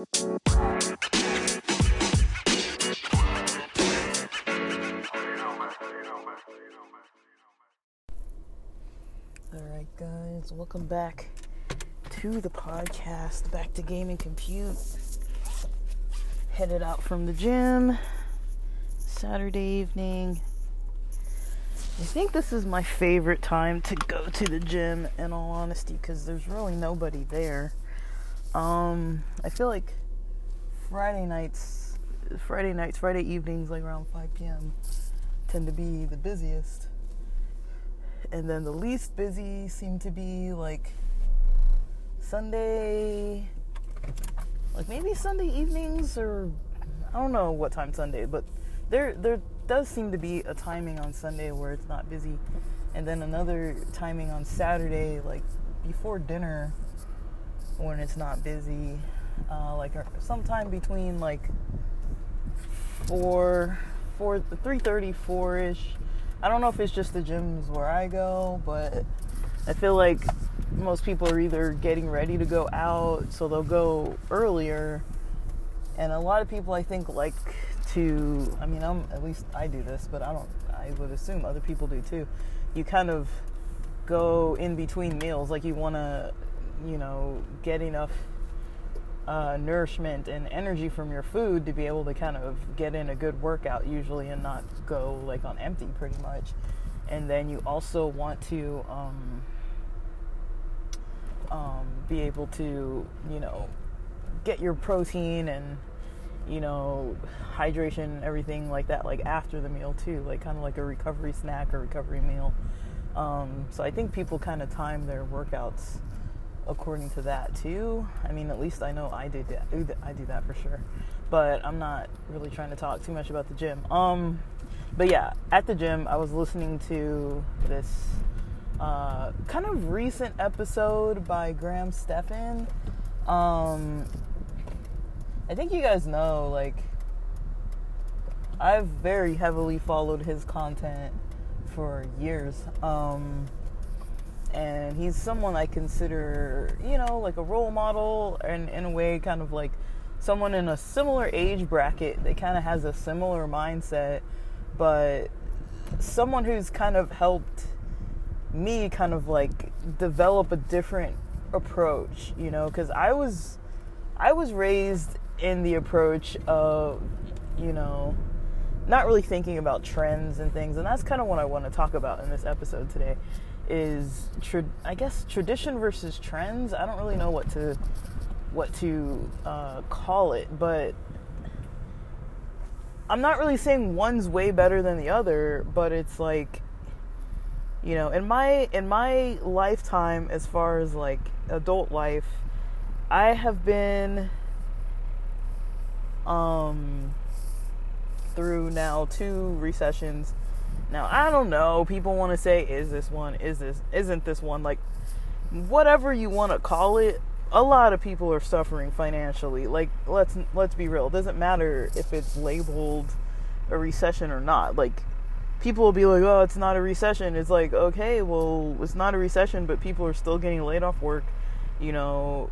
Alright, guys, welcome back to the podcast, back to Gaming Compute. Headed out from the gym Saturday evening. I think this is my favorite time to go to the gym, in all honesty, because there's really nobody there. Um, I feel like Friday nights, Friday nights, Friday evenings, like around 5 p.m., tend to be the busiest. And then the least busy seem to be like Sunday, like maybe Sunday evenings, or I don't know what time Sunday, but there there does seem to be a timing on Sunday where it's not busy, and then another timing on Saturday, like before dinner, when it's not busy, uh, like sometime between like four, four, three thirty, four ish. I don't know if it's just the gyms where I go, but I feel like most people are either getting ready to go out, so they'll go earlier. And a lot of people, I think, like to. I mean, I'm at least I do this, but I don't. I would assume other people do too. You kind of go in between meals, like you want to, you know, get enough uh, nourishment and energy from your food to be able to kind of get in a good workout usually and not go like on empty pretty much. And then you also want to um, um, be able to, you know, get your protein and, you know, hydration, everything like that, like after the meal too, like kind of like a recovery snack or recovery meal. Um, so I think people kind of time their workouts according to that too. I mean, at least I know I do that. I do that for sure. But I'm not really trying to talk too much about the gym. Um, but yeah, at the gym, I was listening to this uh, kind of recent episode by Graham Stephan. Um, I think you guys know, like, I've very heavily followed his content for years. Um, and he's someone I consider, you know, like a role model, and in a way, kind of like someone in a similar age bracket that kind of has a similar mindset, but someone who's kind of helped me kind of like develop a different approach, you know, because I was I was raised in the approach of, you know, not really thinking about trends and things, and that's kind of what I want to talk about in this episode today is tra- I guess tradition versus trends. I don't really know what to what to uh, call it, but I'm not really saying one's way better than the other. But it's like you know, in my in my lifetime, as far as like adult life, I have been um through now two recessions now, I don't know. People want to say, is this one? Is this, isn't this one? Like, whatever you want to call it, a lot of people are suffering financially. Like, let's, let's be real. It doesn't matter if it's labeled a recession or not. Like, people will be like, oh, it's not a recession. It's like, okay, well, it's not a recession, but people are still getting laid off work. You know,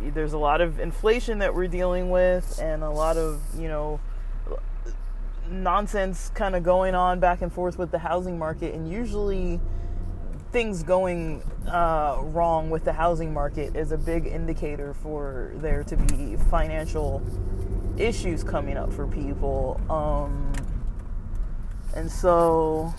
there's a lot of inflation that we're dealing with and a lot of, you know, nonsense kind of going on back and forth with the housing market, and usually things going uh, wrong with the housing market is a big indicator for there to be financial issues coming up for people. Um, and so,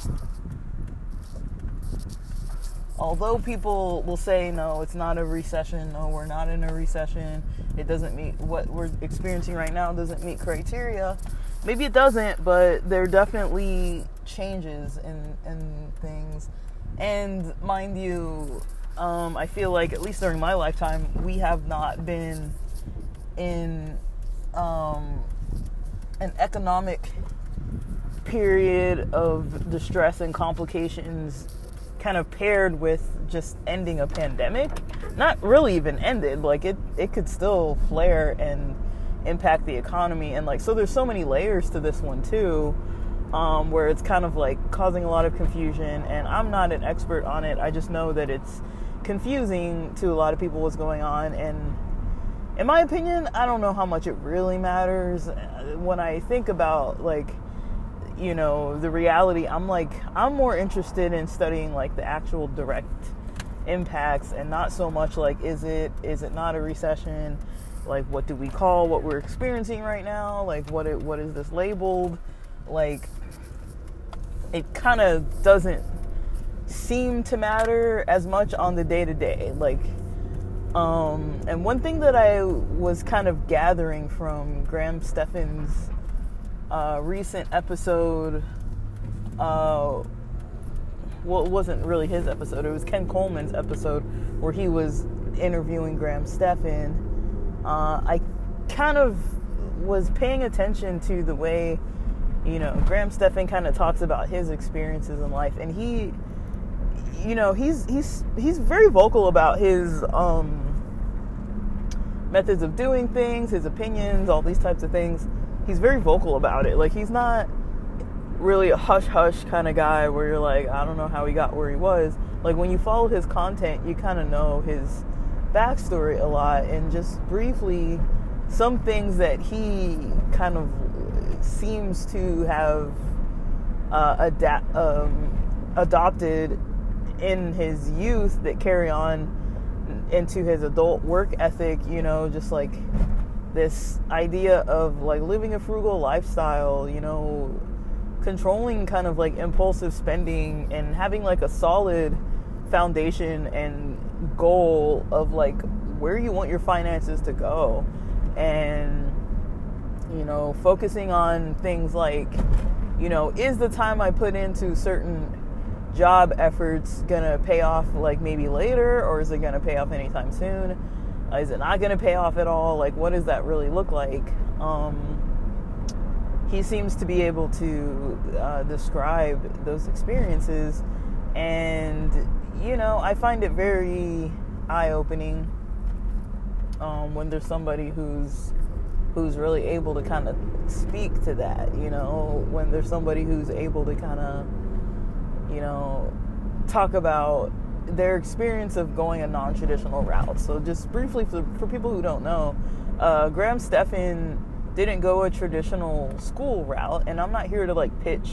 although people will say, no, it's not a recession, no, we're not in a recession, it doesn't meet what we're experiencing right now, doesn't meet criteria maybe it doesn't, but there definitely changes in in things. And mind you, um, I feel like at least during my lifetime, we have not been in um, an economic period of distress and complications kind of paired with just ending a pandemic not really even ended like it it could still flare and impact the economy and like so there's so many layers to this one too um, where it's kind of like causing a lot of confusion and i'm not an expert on it i just know that it's confusing to a lot of people what's going on and in my opinion, I don't know how much it really matters. When I think about like, you know, the reality, I'm like, I'm more interested in studying like the actual direct impacts and not so much like, is it, is it not a recession? Like, what do we call what we're experiencing right now? Like, what it, what is this labeled? Like, it kind of doesn't seem to matter as much on the day to day. Like, um, and one thing that I was kind of gathering from Graham Stephan's uh, recent episode, uh, well, it wasn't really his episode, it was Ken Coleman's episode where he was interviewing Graham Stephan. Uh, I kind of was paying attention to the way, you know, Graham Stephan kind of talks about his experiences in life, and he you know he's he's he's very vocal about his um methods of doing things, his opinions, all these types of things. He's very vocal about it. Like he's not really a hush hush kind of guy where you're like, I don't know how he got where he was. Like when you follow his content, you kind of know his backstory a lot and just briefly some things that he kind of seems to have uh, adapt, um, adopted in his youth that carry on into his adult work ethic, you know, just like this idea of like living a frugal lifestyle, you know, controlling kind of like impulsive spending and having like a solid foundation and goal of like where you want your finances to go. And you know focusing on things like you know is the time i put into certain job efforts gonna pay off like maybe later or is it gonna pay off anytime soon? Is it not gonna pay off at all? Like what does that really look like? Um, he seems to be able to uh, describe those experiences. And you know i find it very eye-opening um, when there's somebody who's who's really able to kind of speak to that you know when there's somebody who's able to kind of you know, talk about their experience of going a non-traditional route. So just briefly for, for people who don't know, uh, Graham Stephan didn't go a traditional school route, and I'm not here to like pitch,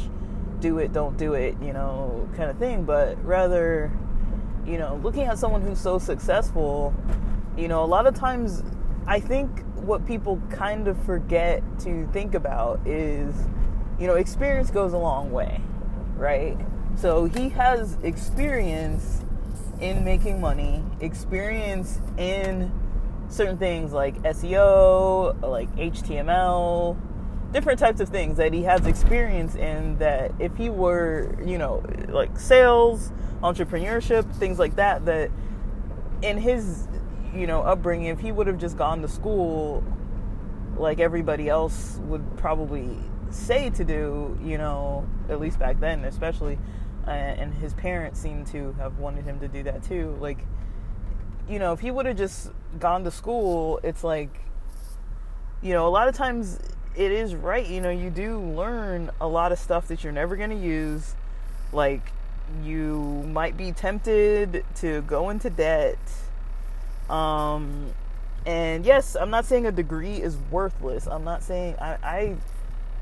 do it, don't do it, you know, kind of thing, but rather, you know, looking at someone who's so successful, you know, a lot of times I think what people kind of forget to think about is, you know, experience goes a long way, right? So he has experience in making money, experience in certain things like SEO, like HTML, different types of things that he has experience in that if he were, you know, like sales, entrepreneurship, things like that that in his, you know, upbringing if he would have just gone to school like everybody else would probably say to do, you know, at least back then especially uh, and his parents seem to have wanted him to do that too. Like, you know, if he would have just gone to school, it's like, you know, a lot of times it is right. You know, you do learn a lot of stuff that you're never going to use. Like, you might be tempted to go into debt. Um, and yes, I'm not saying a degree is worthless. I'm not saying I, I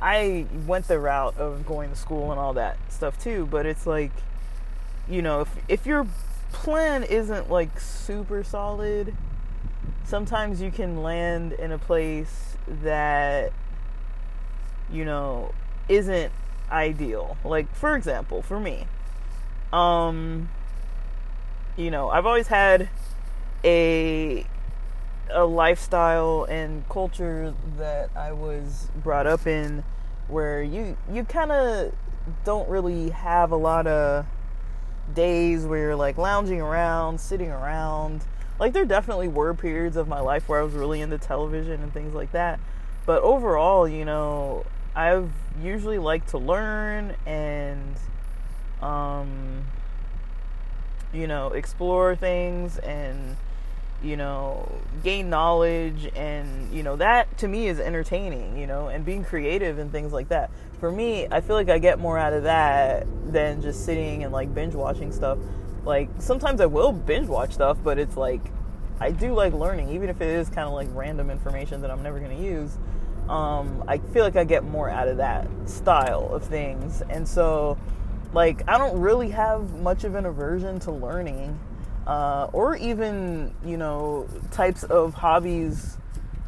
I went the route of going to school and all that stuff too, but it's like, you know, if if your plan isn't like super solid, sometimes you can land in a place that you know isn't ideal. Like for example, for me, um you know, I've always had a a lifestyle and culture that I was brought up in where you you kind of don't really have a lot of days where you're like lounging around, sitting around. Like there definitely were periods of my life where I was really into television and things like that. But overall, you know, I've usually liked to learn and um you know, explore things and you know, gain knowledge and, you know, that to me is entertaining, you know, and being creative and things like that. For me, I feel like I get more out of that than just sitting and like binge watching stuff. Like sometimes I will binge watch stuff, but it's like I do like learning, even if it is kind of like random information that I'm never going to use. Um, I feel like I get more out of that style of things. And so, like, I don't really have much of an aversion to learning uh, or even, you know, types of hobbies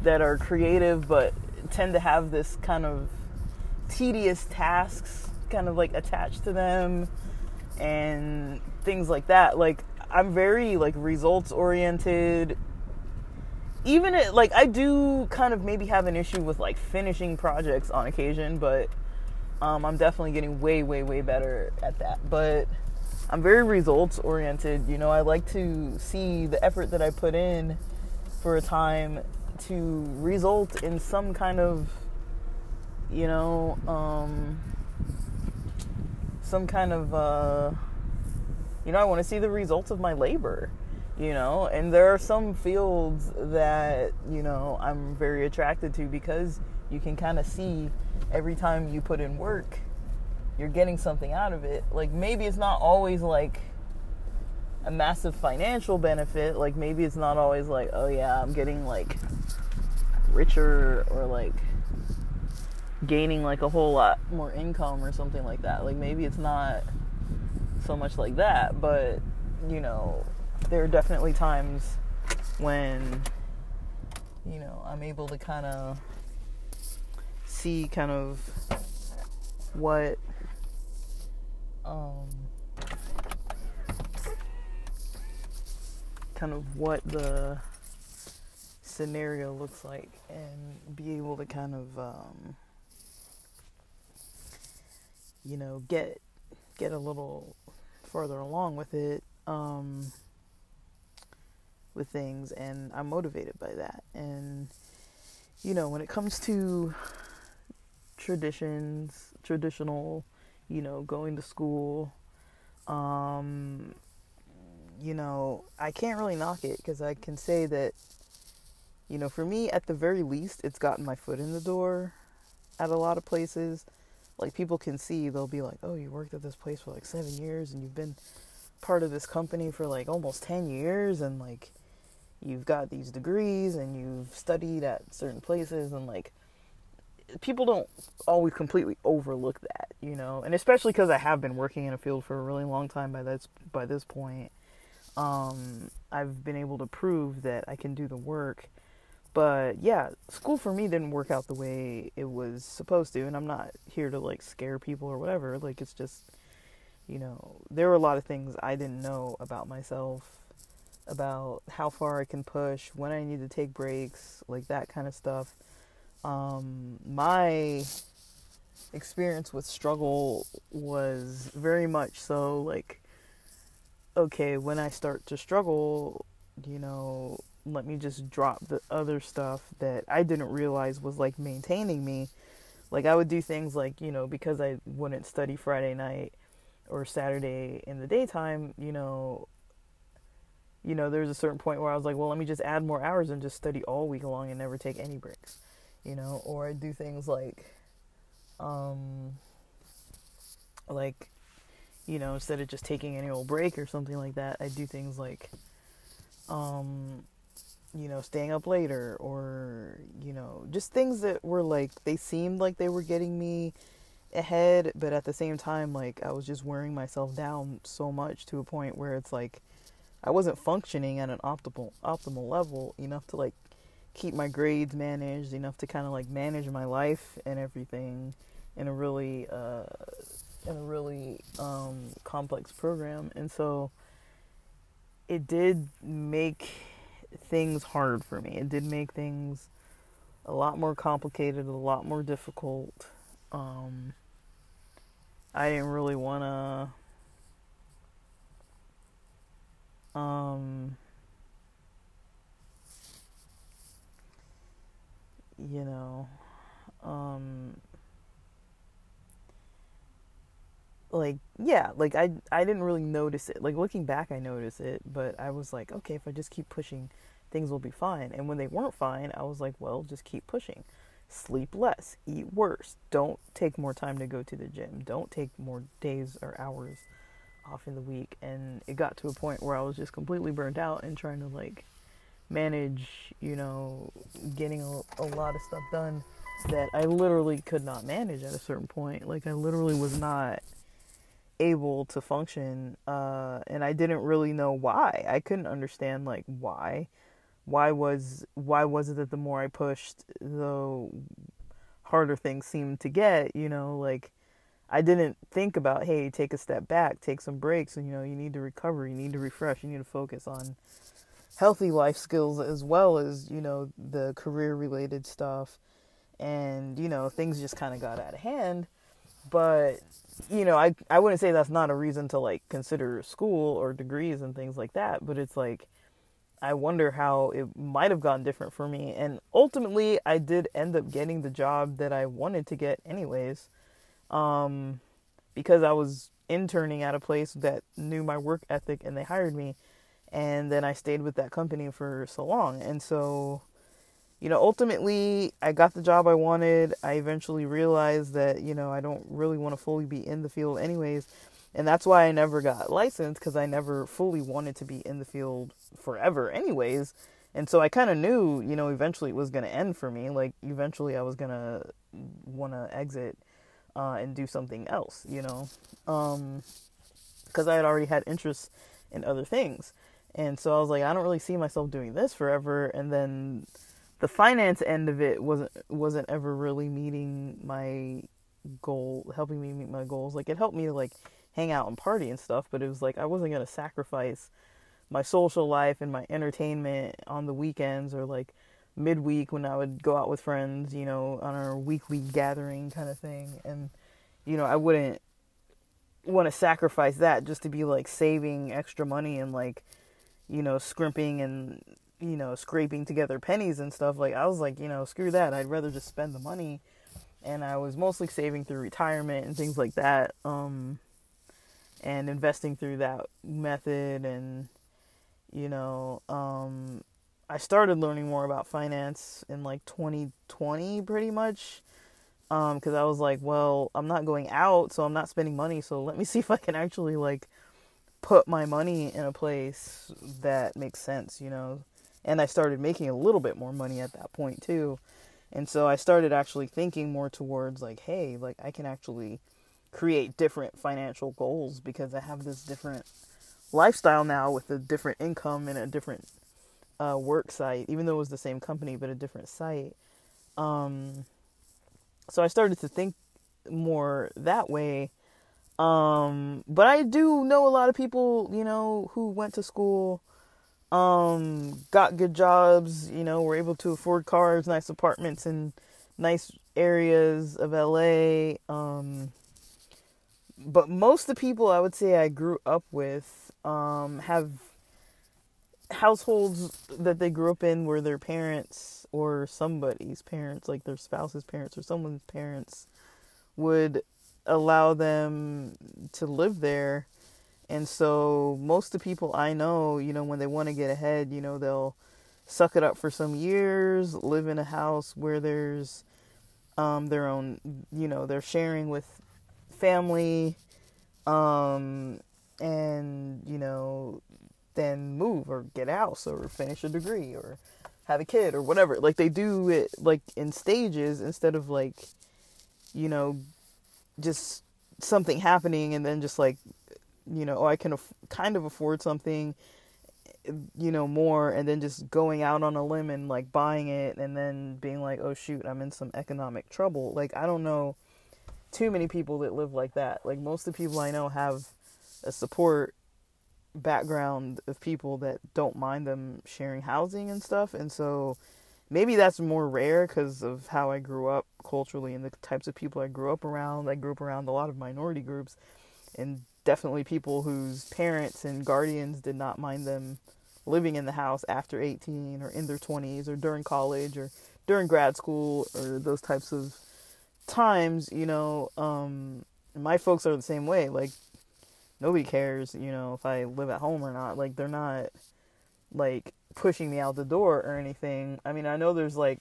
that are creative but tend to have this kind of tedious tasks kind of like attached to them and things like that. Like, I'm very like results oriented even it, like I do kind of maybe have an issue with like finishing projects on occasion, but um, I'm definitely getting way, way, way better at that. But I'm very results oriented. You know, I like to see the effort that I put in for a time to result in some kind of, you know, um, some kind of, uh, you know, I want to see the results of my labor you know and there are some fields that you know i'm very attracted to because you can kind of see every time you put in work you're getting something out of it. Like maybe it's not always like a massive financial benefit like maybe it's not always like oh yeah i'm getting like richer or like gaining like a whole lot more income or something like that. Like maybe it's not so much like that but you know there are definitely times when you know I'm able to kind of see kind of what um kind of what the scenario looks like and be able to kind of um you know get get a little further along with it um with things and I'm motivated by that. And you know, when it comes to traditions, traditional, you know, going to school, um you know, I can't really knock it because I can say that you know, for me at the very least it's gotten my foot in the door at a lot of places. Like people can see, they'll be like, "Oh, you worked at this place for like 7 years and you've been part of this company for like almost 10 years and like you've got these degrees and you've studied at certain places and like people don't always completely overlook that, you know, and especially because I have been working in a field for a really long time by this by this point, um, I've been able to prove that I can do the work. But yeah, school for me didn't work out the way it was supposed to, and I'm not here to like scare people or whatever. Like it's just, you know, there were a lot of things I didn't know about myself about how far I can push, when I need to take breaks, like that kind of stuff. Um, my experience with struggle was very much so like, okay, when I start to struggle, you know, let me just drop the other stuff that I didn't realize was like maintaining me. Like, I would do things like, you know, because I wouldn't study Friday night or Saturday in the daytime, you know, you know, there's a certain point where I was like, well, let me just add more hours and just study all week long and never take any breaks, you know, or I do things like, um, like, you know, instead of just taking any old break or something like that, I do things like, um, you know, staying up later or, you know, just things that were like, they seemed like they were getting me ahead, but at the same time, like, I was just wearing myself down so much to a point where it's like, I wasn't functioning at an optimal optimal level enough to like keep my grades managed, enough to kind of like manage my life and everything in a really uh, in a really um, complex program, and so it did make things hard for me. It did make things a lot more complicated, a lot more difficult. Um, I didn't really want to um, you know, um, like yeah, like I I didn't really notice it. Like looking back, I noticed it, but I was like, okay, if I just keep pushing, things will be fine. And when they weren't fine, I was like, well, just keep pushing. Sleep less, eat worse. Don't take more time to go to the gym. Don't take more days or hours off in the week and it got to a point where I was just completely burnt out and trying to like manage, you know, getting a, a lot of stuff done that I literally could not manage at a certain point. Like I literally was not able to function uh, and I didn't really know why. I couldn't understand like why. Why was why was it that the more I pushed, the harder things seemed to get, you know, like I didn't think about, hey, take a step back, take some breaks, and you know, you need to recover, you need to refresh, you need to focus on healthy life skills as well as, you know, the career related stuff. And, you know, things just kind of got out of hand. But, you know, I I wouldn't say that's not a reason to like consider school or degrees and things like that, but it's like I wonder how it might have gone different for me. And ultimately, I did end up getting the job that I wanted to get, anyways, um, because I was interning at a place that knew my work ethic and they hired me. And then I stayed with that company for so long. And so, you know, ultimately, I got the job I wanted. I eventually realized that, you know, I don't really want to fully be in the field, anyways and that's why I never got licensed because I never fully wanted to be in the field forever, anyways. And so I kind of knew, you know, eventually it was going to end for me. Like, eventually I was going to want to exit uh, and do something else, you know, because um, I had already had interests in other things. And so I was like, I don't really see myself doing this forever. And then the finance end of it wasn't wasn't ever really meeting my goal, helping me meet my goals. Like it helped me to like hang out and party and stuff, but it was like I wasn't going to sacrifice my social life and my entertainment on the weekends or like midweek when I would go out with friends, you know, on our weekly gathering kind of thing. And, you know, I wouldn't want to sacrifice that just to be like saving extra money and like, you know, scrimping and, you know, scraping together pennies and stuff. Like, I was like, you know, screw that. I'd rather just spend the money. And I was mostly saving through retirement and things like that. Um, and investing through that method and you know um, i started learning more about finance in like 2020 pretty much because um, i was like well i'm not going out so i'm not spending money so let me see if i can actually like put my money in a place that makes sense you know and i started making a little bit more money at that point too and so i started actually thinking more towards like hey like i can actually create different financial goals because I have this different lifestyle now with a different income and a different uh, work site, even though it was the same company but a different site. Um, so I started to think more that way. Um, but I do know a lot of people, you know, who went to school, um, got good jobs, you know, were able to afford cars, nice apartments in nice areas of LA. Um, but most of the people I would say I grew up with um, have households that they grew up in where their parents or somebody's parents, like their spouse's parents or someone's parents, would allow them to live there. And so most of the people I know, you know, when they want to get ahead, you know, they'll suck it up for some years, live in a house where there's um, their own, you know, they're sharing with family um, and you know then move or get house or finish a degree or have a kid or whatever like they do it like in stages instead of like you know just something happening and then just like you know oh i can af- kind of afford something you know more and then just going out on a limb and like buying it and then being like oh shoot i'm in some economic trouble like i don't know too many people that live like that. Like most of the people I know have a support background of people that don't mind them sharing housing and stuff, and so maybe that's more rare because of how I grew up culturally and the types of people I grew up around. I grew up around a lot of minority groups, and definitely people whose parents and guardians did not mind them living in the house after 18 or in their 20s or during college or during grad school or those types of times, you know, um, my folks are the same way. Like, nobody cares, you know, if I live at home or not. Like, they're not, like, pushing me out the door or anything. I mean, I know there's, like,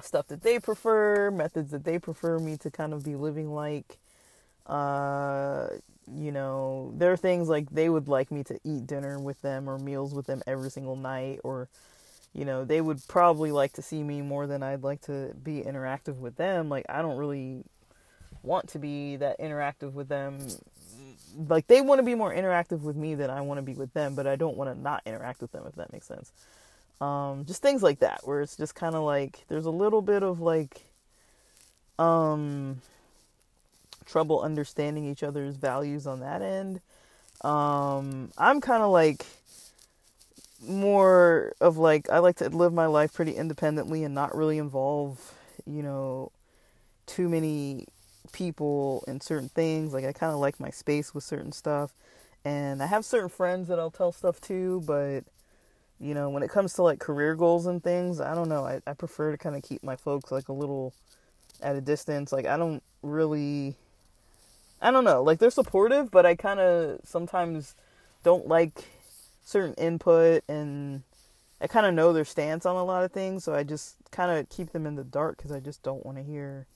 stuff that they prefer, methods that they prefer me to kind of be living like. Uh, you know, there are things like they would like me to eat dinner with them or meals with them every single night, or, you know, they would probably like to see me more than I'd like to be interactive with them. Like, I don't really want to be that interactive with them. Like, they want to be more interactive with me than I want to be with them, but I don't want to not interact with them, if that makes sense. Um, just things like that, where it's just kind of like there's a little bit of like, um, trouble understanding each other's values on that end. Um, I'm kind of like more of like I like to live my life pretty independently and not really involve, you know, too many people and certain things. Like I kind of like my space with certain stuff. And I have certain friends that I'll tell stuff to, but you know, when it comes to like career goals and things, I don't know. I, I prefer to kind of keep my folks like a little at a distance. Like I don't really I don't know, like they're supportive, but I kind of sometimes don't like certain input and I kind of know their stance on a lot of things, so I just kind of keep them in the dark cuz I just don't want to hear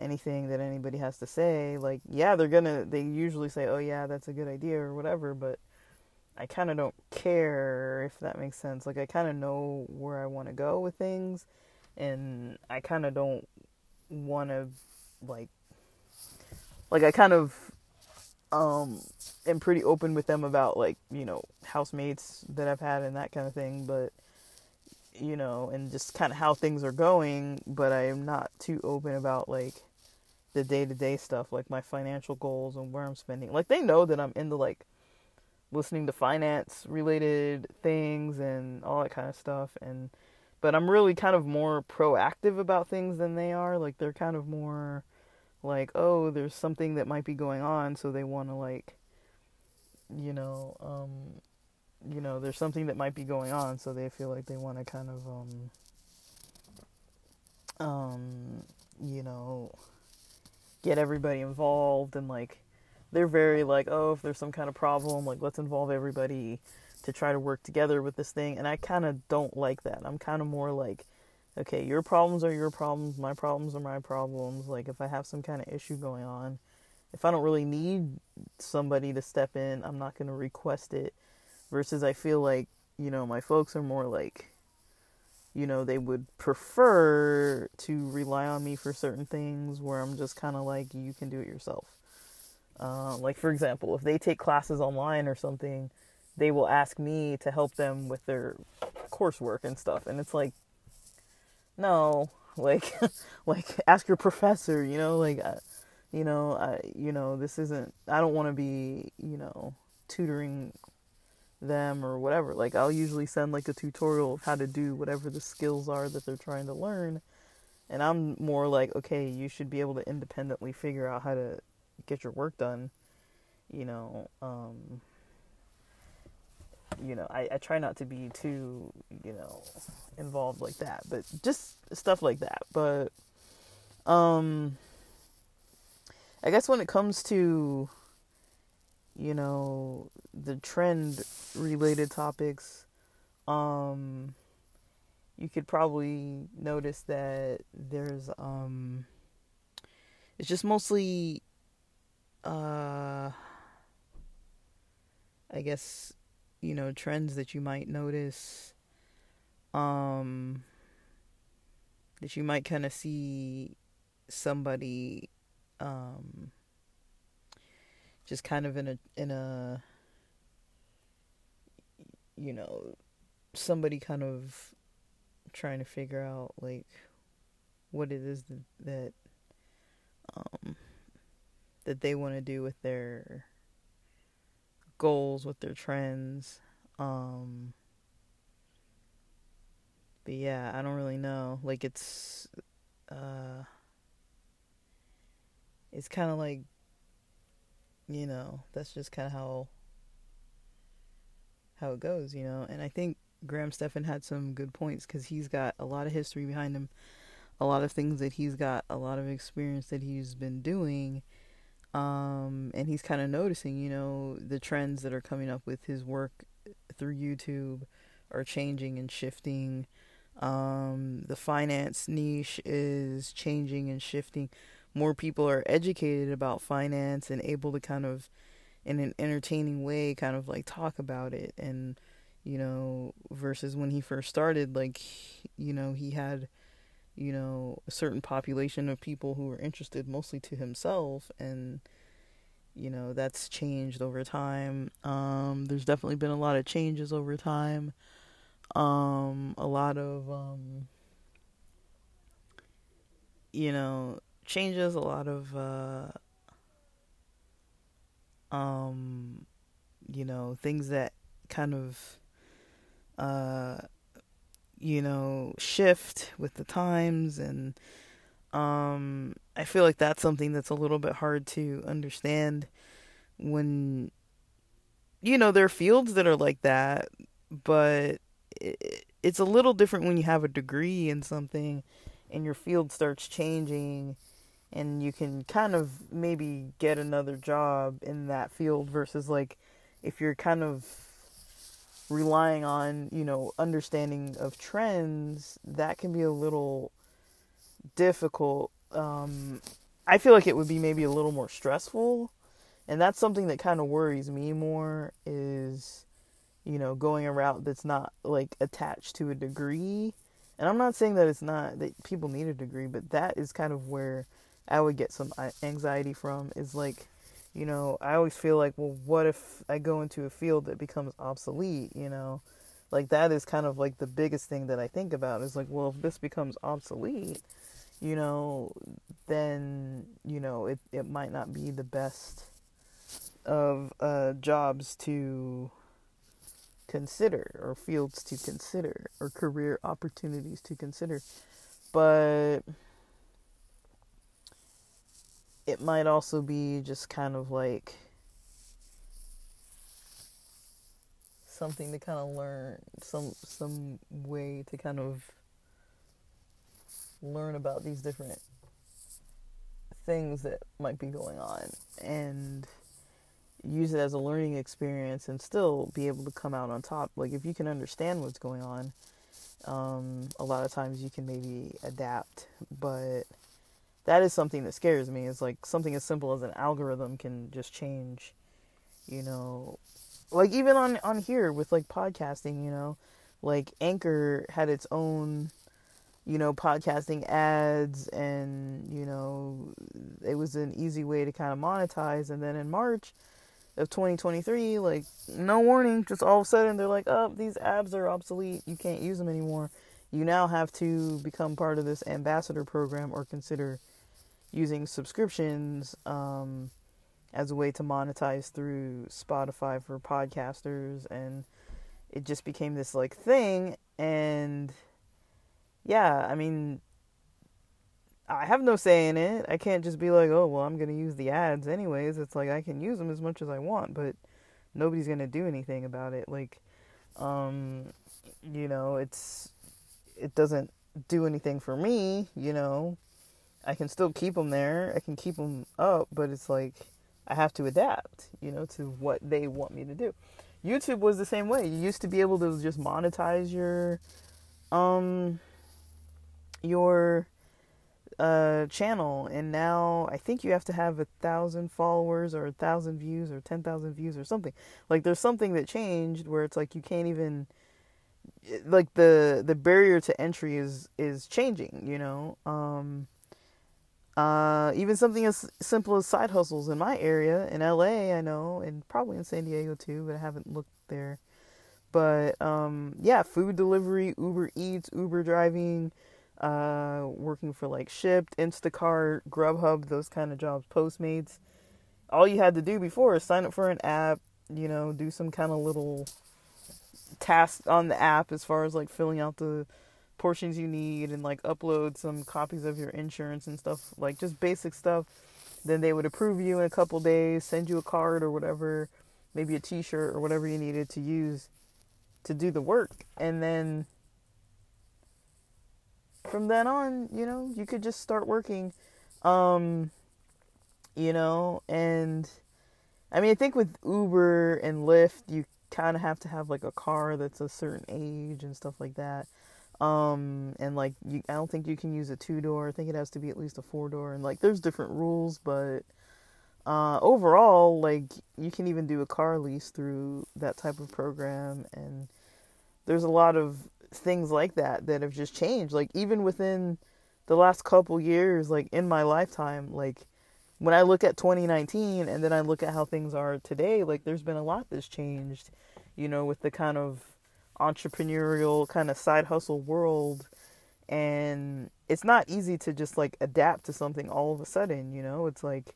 anything that anybody has to say. Like, yeah, they're to they usually say, "Oh yeah, that's a good idea" or whatever, but I kind of don't care if that makes sense. Like I kind of know where I want to go with things and I kind of don't want to like like I kind of um am pretty open with them about like you know housemates that I've had and that kind of thing, but you know, and just kind of how things are going. But I am not too open about like the day to day stuff, like my financial goals and where I'm spending. Like they know that I'm into like listening to finance related things and all that kind of stuff and but I'm really kind of more proactive about things than they are like they're kind of more like oh there's something that might be going on so they want to like you know um you know there's something that might be going on so they feel like they want to kind of um um you know get everybody involved and like they're very like oh if there's some kind of problem like let's involve everybody to try to work together with this thing and I kind of don't like that. I'm kind of more like okay, your problems are your problems, my problems are my problems. Like if I have some kind of issue going on, if I don't really need somebody to step in, I'm not going to request it. Versus I feel like, you know, my folks are more like you know, they would prefer to rely on me for certain things where I'm just kind of like you can do it yourself. Uh, like for example, if they take classes online or something, they will ask me to help them with their coursework and stuff and it's like no like like ask your professor you know like uh, you know I, you know this isn't i don't want to be you know tutoring them or whatever. Like i'll usually send like a tutorial of how to do whatever the skills are that they're trying to learn. And i'm more like okay you should be able to independently figure out how to get your work done. You know um you know, I, I try not to be too, you know, involved like that, but just stuff like that. But, um, I guess when it comes to, you know, the trend related topics, um, you could probably notice that there's, um, it's just mostly, uh, I guess you know trends that you might notice um that you might kind of see somebody um just kind of in a in a you know somebody kind of trying to figure out like what it is that, that um that they want to do with their goals, with their trends. Um, but yeah, I don't really know. Like it's uh it's kind of like you know, that's just kind of how how it goes, you know. And I think Graham Stephan had some good points cuz he's got a lot of history behind him, a lot of things that he's got, a lot of experience that he's been doing um, and he's kind of noticing, you know, the trends that are coming up with his work through YouTube are changing and shifting. Um, the finance niche is changing and shifting, more people are educated about finance and able to kind of in an entertaining way kind of like talk about it. And you know versus when he first started like you know he had you know a certain population of people who were interested mostly to himself. And you know that's changed over time. Um there's definitely been a lot of changes over time. Um a lot of um you know changes a lot of uh um you know things that kind of uh you know shift with the times and um I feel like that's something that's a little bit hard to understand when you know there are fields that are like that but it, it's a little different when you have a degree in something and your field starts changing and you can kind of maybe get another job in that field versus like if you're kind of relying on you know understanding of trends that can be a little difficult. Um, i feel like it would be maybe a little more stressful and that's something that kind of worries me more is you know going a route that's not like attached to a degree. And i'm not saying that it's not that people need a degree but that is kind of where I would get some anxiety from is like, you know, I always feel like, well, what if I go into a field that becomes obsolete, you know? Like that is kind of like the biggest thing that I think about is like, well, if this becomes obsolete, you know, then, you know, it it might not be the best of uh jobs to consider or fields to consider or career opportunities to consider. But it might also be just kind of like something to kind of learn some some way to kind of learn about these different things that might be going on and use it as a learning experience and still be able to come out on top. Like if you can understand what's going on um, a lot of times you can maybe adapt but that is something that scares me. Is like something as simple as an algorithm can just change you know. Like even on on here with like podcasting you know like anchor had its own you know podcasting ads and you know it was an easy way to kind of monetize. And then in march of 2023 like no warning just all of a sudden they're like oh these ads are obsolete. You can't use them anymore. You now have to become part of this ambassador program or consider using subscriptions um, as a way to monetize through Spotify for podcasters, and it just became this like thing. And yeah, I mean, I have no say in it. I can't just be like, oh, well, I'm going to use the ads anyways. It's like I can use them as much as I want, but nobody's going to do anything about it. Like, um, you know, it's, it doesn't do anything for me, you know, I can still keep them there. I can keep them up, but it's like I have to adapt, you know, to what they want me to do. YouTube was the same way. You used to be able to just monetize your um your uh channel and now I think you have to have a thousand followers or a thousand views or ten thousand views or something. Like there's something that changed where it's like you can't even like the the barrier to entry is is changing, you know. Um uh, even something as simple as side hustles in my area, in LA, I know, and probably in San Diego too, but I haven't looked there. But um, yeah, food delivery, Uber Eats, Uber driving, uh, working for like Shipt, Instacart, Grubhub, those kind of jobs, Postmates. All you had to do before is sign up for an app, you know, do some kind of little task on the app as far as like filling out the portions you need and like upload some copies of your insurance and stuff, like just basic stuff. Then they would approve you in a couple days, send you a card or whatever, maybe a t shirt or whatever you needed to use to do the work. And then from then on, you know, you could just start working. Um, you know, and I mean, I think with Uber and Lyft, you kind of have to have like a car that's a certain age and stuff like that. Um, and like you, I don't think you can use a two door. I think it has to be at least a four door. And like there's different rules, but uh, overall, like you can even do a car lease through that type of program, and there's a lot of things like that that have just changed. Like even within the last couple years, like in my lifetime, like when I look at 2019 and then I look at how things are today, like there's been a lot that's changed, you know, with the kind of entrepreneurial kind of side hustle world and it's not easy to just like adapt to something all of a sudden, you know? It's like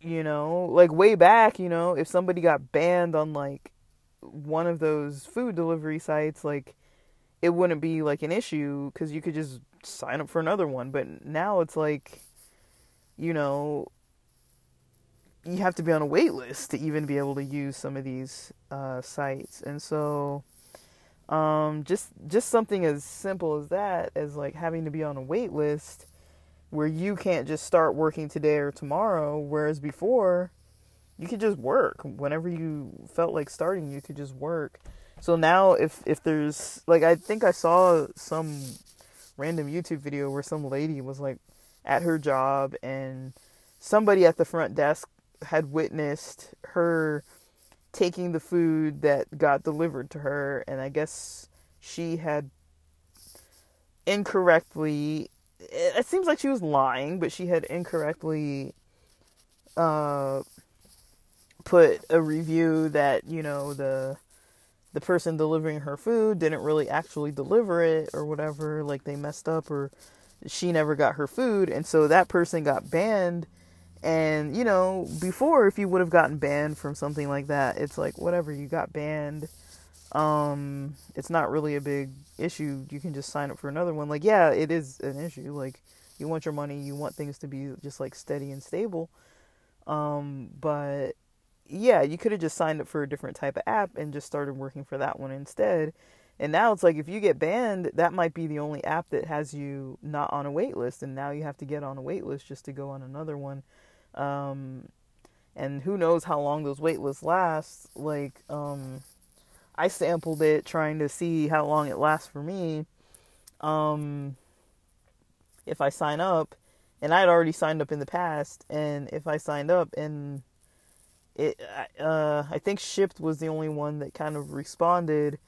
you know, like way back, you know, if somebody got banned on like one of those food delivery sites, like it wouldn't be like an issue cuz you could just sign up for another one, but now it's like you know, you have to be on a wait list to even be able to use some of these uh, sites. And so, um, just just something as simple as that, as like having to be on a wait list, where you can't just start working today or tomorrow, whereas before, you could just work whenever you felt like starting. You could just work. So now, if if there's like, I think I saw some random YouTube video where some lady was like at her job and somebody at the front desk had witnessed her taking the food that got delivered to her, and I guess she had incorrectly. It seems like she was lying, but she had incorrectly uh, put a review that you know the the person delivering her food didn't really actually deliver it or whatever. Like they messed up or she never got her food, and so that person got banned and, you know, before, if you would have gotten banned from something like that, it's like, whatever, you got banned. Um, it's not really a big issue. You can just sign up for another one. Like, yeah, it is an issue. Like, you want your money, you want things to be just like steady and stable. Um, but yeah, you could have just signed up for a different type of app and just started working for that one instead. And now it's like if you get banned, that might be the only app that has you not on a wait list, and now you have to get on a wait list just to go on another one. Um, and who knows how long those wait lists last. Like, um, I sampled it trying to see how long it lasts for me. Um, if I sign up, and I'd already signed up in the past, and if I signed up and it, uh, I think Shipt was the only one that kind of responded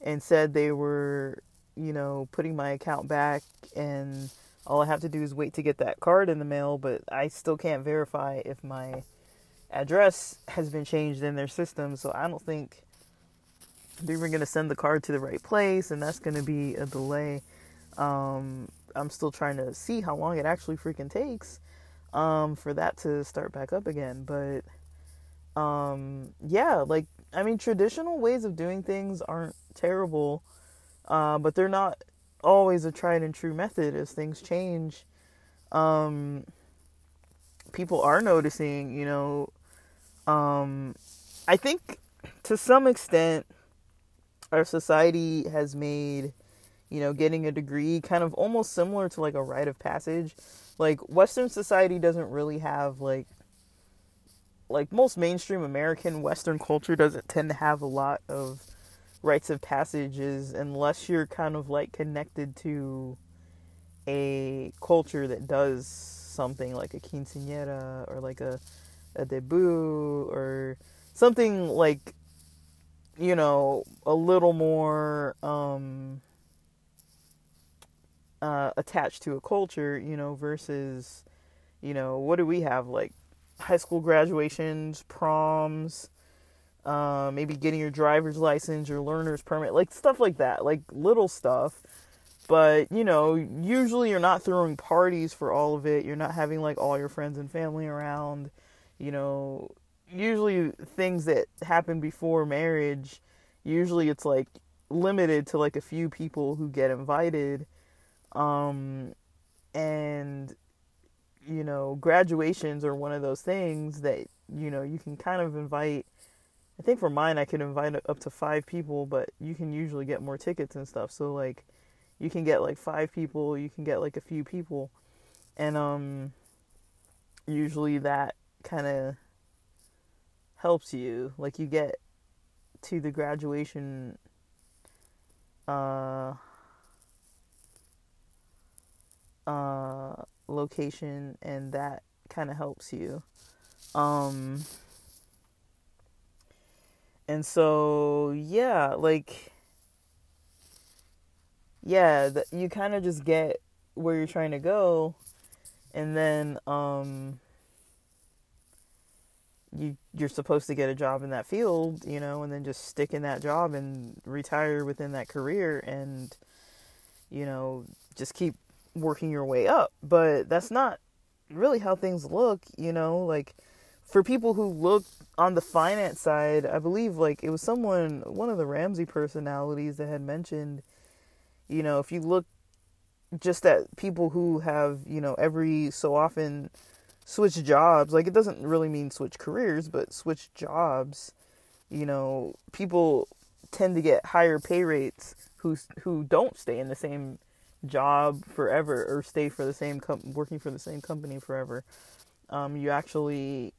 and said they were, you know, putting my account back and all I have to do is wait to get that card in the mail, but I still can't verify if my address has been changed in their system, so I don't think they're even going to send the card to the right place, and that's going to be a delay. Um, I'm still trying to see how long it actually freaking takes um, for that to start back up again. But um, yeah, like, I mean, traditional ways of doing things aren't terrible, uh, but they're not always a tried and true method as things change. Um, people are noticing, you know, um, I think to some extent our society has made, you know, getting a degree kind of almost similar to like a rite of passage. Like Western society doesn't really have like like most mainstream American Western culture doesn't tend to have a lot of rites of passages unless you're kind of like connected to a culture that does something like a quinceañera or like a a debut or something like you know a little more um uh attached to a culture you know versus you know what do we have? Like high school graduations proms uh, maybe getting your driver's license, your learner's permit, like stuff like that, like little stuff. But, you know, usually you're not throwing parties for all of it. You're not having like all your friends and family around. You know, usually things that happen before marriage, usually it's like limited to like a few people who get invited. Um, and, you know, graduations are one of those things that, you know, you can kind of invite I think for mine I can invite up to five people, but you can usually get more tickets and stuff. So like, you can get like five people, you can get like a few people, and um, usually that kind of helps you. Like you get to the graduation uh, uh, location, and that kind of helps you. Um, and so, yeah, like, yeah, you kind of just get where you're trying to go, and then, um, you you're supposed to get a job in that field, you know, and then just stick in that job and retire within that career and you know, just keep working your way up. But that's not really how things look, you know, like for people who look on the finance side, I believe like it was someone one of the Ramsey personalities that had mentioned, you know, if you look just at people who have, you know, every so often switch jobs, like it doesn't really mean switch careers, but switch jobs, you know, people tend to get higher pay rates who who don't stay in the same job forever or stay for the same com- working for the same company forever. Um, you actually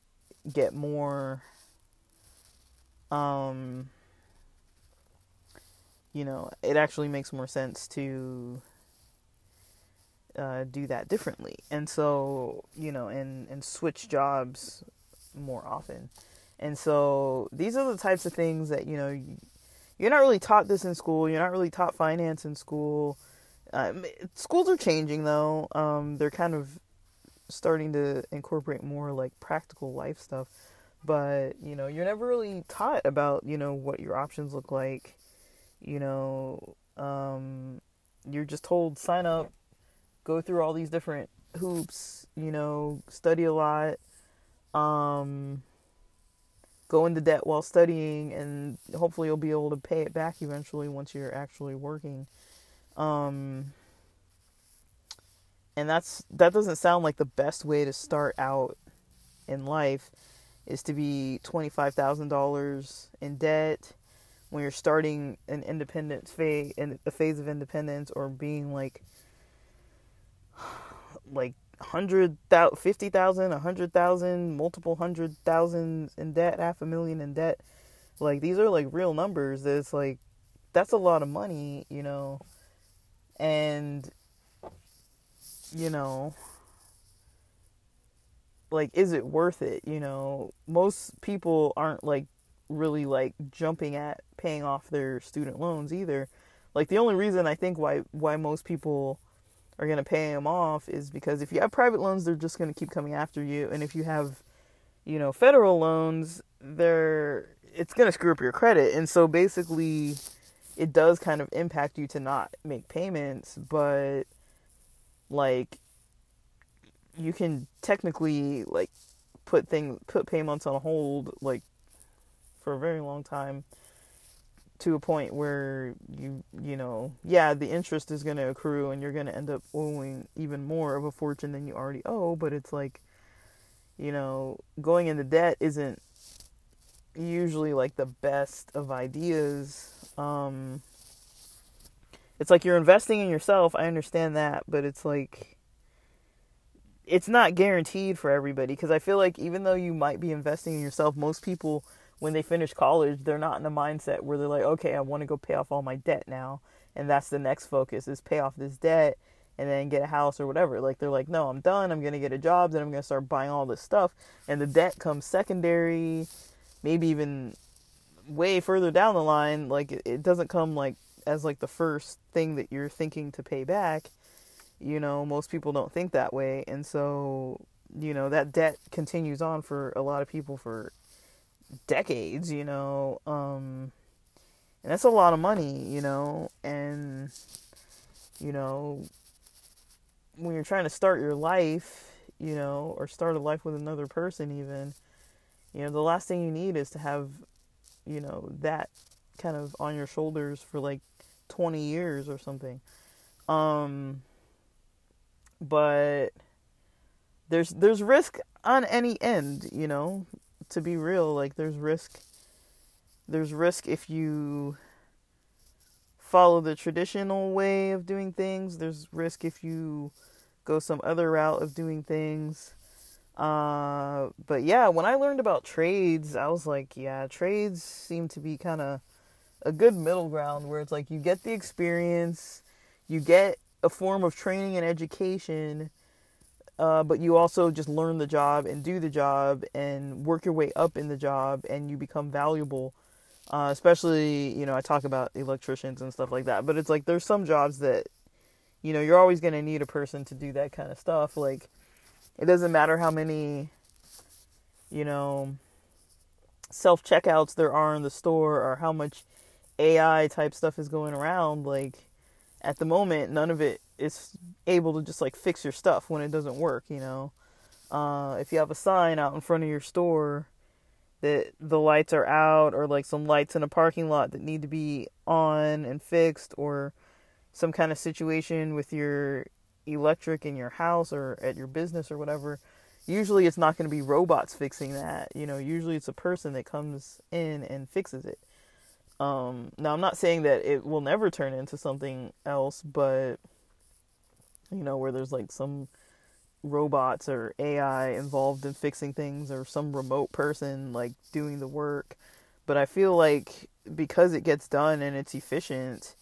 get more um you know, it actually makes more sense to uh, do that differently. And so, you know, and, and switch jobs more often. And so these are the types of things that, you know, you're not really taught this in school. You're not really taught finance in school. Um, schools are changing though. Um, they're kind of starting to incorporate more like practical life stuff. But, you know, you're never really taught about, you know, what your options look like. You know, um, you're just told sign up, go through all these different hoops, you know, study a lot, um, go into debt while studying, and hopefully you'll be able to pay it back eventually once you're actually working. Um, and that's that doesn't sound like the best way to start out in life is to be $25,000 in debt when you're starting an independence phase in a phase of independence or being like like hundred thousand, fifty thousand, a hundred thousand, multiple hundred thousands in debt, half a million in debt. Like these are like real numbers. It's like that's a lot of money, you know. And you know, like is it worth it, you know? Most people aren't like really like jumping at paying off their student loans either. Like the only reason I think why why most people are going to pay them off is because if you have private loans, they're just going to keep coming after you, and if you have, you know, federal loans, they're it's going to screw up your credit, and so basically, it does kind of impact you to not make payments, but like you can technically like put thing put payments on hold like for a very long time to a point where you you know yeah the interest is going to accrue and you're going to end up owing even more of a fortune than you already owe but it's like you know going into debt isn't usually like the best of ideas. Um it's like you're investing in yourself i understand that but it's like it's not guaranteed for everybody because i feel like even though you might be investing in yourself most people when they finish college, they're not in a mindset where they're like, okay, I want to go pay off all my debt now, and that's the next focus is pay off this debt and then get a house or whatever. Like they're like, no, I'm done. I'm gonna get a job. Then I'm gonna start buying all this stuff, and the debt comes secondary, maybe even way further down the line. Like it doesn't come like as like the first thing that you're thinking to pay back. You know, most people don't think that way, and so you know that debt continues on for a lot of people for decades, you know. Um, and that's a lot of money, you know. And, you know, when you're trying to start your life, you know, or start a life with another person, even, you know, the last thing you need is to have, you know, that kind of on your shoulders for like 20 years or something. Um, but there's there's risk on any end, you know to be real, like there's risk. There's risk if you follow the traditional way of doing things. There's risk if you go some other route of doing things. Uh, but yeah, when I learned about trades, I was like, yeah, trades seem to be kind of a good middle ground where it's like you get the experience, you get a form of training and education, uh, but you also just learn the job and do the job and work your way up in the job and you become valuable. Uh, especially, you know, I talk about electricians and stuff like that, but it's like there's some jobs that, you know, you're always going to need a person to do that kind of stuff. Like, it doesn't matter how many, you know, self checkouts there are in the store or how much AI type stuff is going around. Like, at the moment, none of it is able to just like fix your stuff when it doesn't work, you know. Uh, if you have a sign out in front of your store that the lights are out, or like some lights in a parking lot that need to be on and fixed, or some kind of situation with your electric in your house or at your business or whatever, usually it's not going to be robots fixing that. You know, usually it's a person that comes in and fixes it. Um, now, I'm not saying that it will never turn into something else, but you know, where there's like some robots or AI involved in fixing things or some remote person like doing the work. But I feel like because it gets done and it's efficient,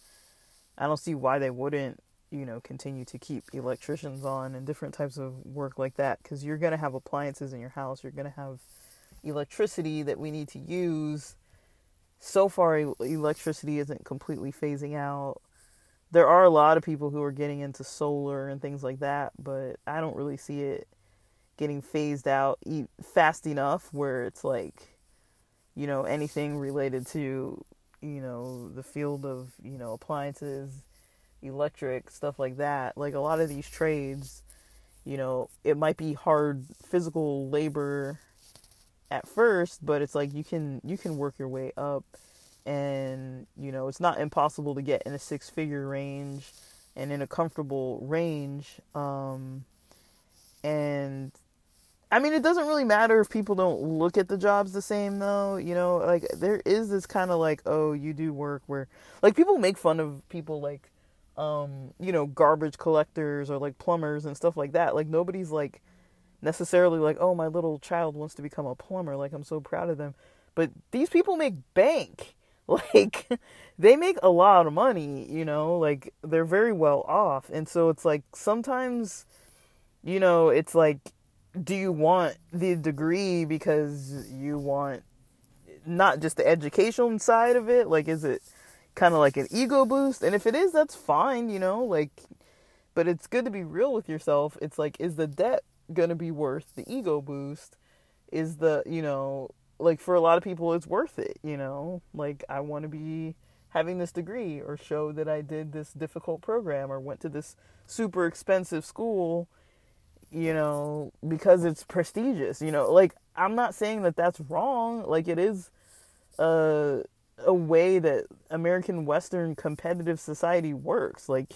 I don't see why they wouldn't, you know, continue to keep electricians on and different types of work like that because you're going to have appliances in your house, you're going to have electricity that we need to use. So far, electricity isn't completely phasing out there are a lot of people who are getting into solar and things like that, but I don't really see it getting phased out fast enough where it's like, you know, anything related to, you know, the field of, you know, appliances, electric, stuff like that. Like a lot of these trades, you know, it might be hard physical labor at first, but it's like you can you can work your way up and you know it's not impossible to get in a six figure range and in a comfortable range um, and i mean it doesn't really matter if people don't look at the jobs the same though you know like there is this kind of like oh you do work where like people make fun of people like um, you know garbage collectors or like plumbers and stuff like that. Like nobody's like necessarily like oh my little child wants to become a plumber like i'm so proud of them. But these people make bank. Like they make a lot of money you know? Like they're very well off. And so it's like sometimes you know it's like do you want the degree because you want not just the educational side of it? Like is it kind of like an ego boost? And if it is that's fine you know? Like but it's good to be real with yourself. It's like is the debt going to be worth the ego boost is the you know like for a lot of people it's worth it you know? Like i want to be having this degree or show that i did this difficult program or went to this super expensive school you know because it's prestigious you know? Like i'm not saying that that's wrong. Like it is a a way that american western competitive society works. Like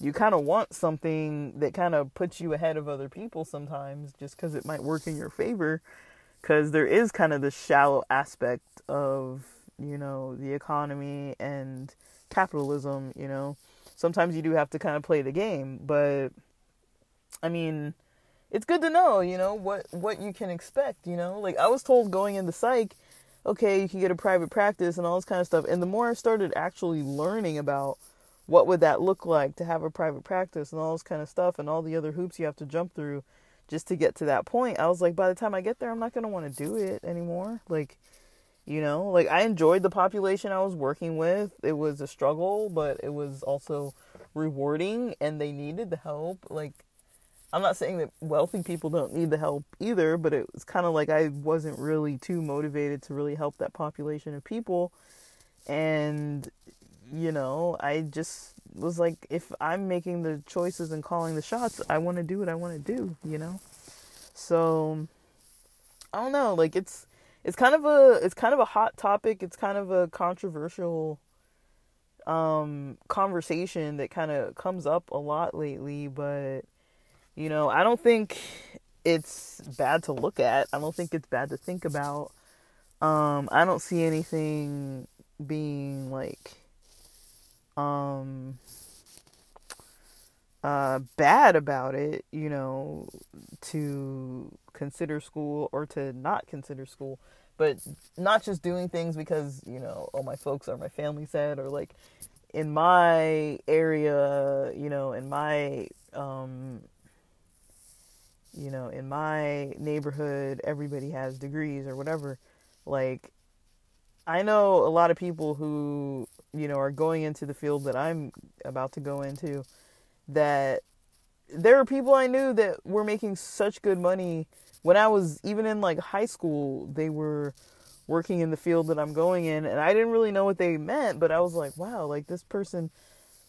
you kind of want something that kind of puts you ahead of other people sometimes just because it might work in your favor because there is kind of the shallow aspect of you know the economy and capitalism you know? Sometimes you do have to kind of play the game but i mean it's good to know you know what what you can expect you know? Like i was told going into psych okay you can get a private practice and all this kind of stuff and the more i started actually learning about what would that look like to have a private practice and all this kind of stuff and all the other hoops you have to jump through just to get to that point, I was like, by the time I get there, I'm not going to want to do it anymore. Like, you know, like I enjoyed the population I was working with. It was a struggle, but it was also rewarding and they needed the help. Like, I'm not saying that wealthy people don't need the help either, but it was kind of like I wasn't really too motivated to really help that population of people. And, you know, I just was like, if I'm making the choices and calling the shots, I want to do what I want to do, you know. So I don't know, like it's it's kind of a it's kind of a hot topic. It's kind of a controversial um conversation that kind of comes up a lot lately, but you know, I don't think it's bad to look at. I don't think it's bad to think about. Um I don't see anything being like um uh bad about it, you know, to consider school or to not consider school. but not just doing things because you know oh my folks or my family said or like in my area you know in my um you know in my neighborhood everybody has degrees or whatever like i know a lot of people who you know are going into the field that i'm about to go into that there are people i knew that were making such good money when I was even in like high school, they were working in the field that I'm going in, and I didn't really know what they meant, but I was like, wow, like this person,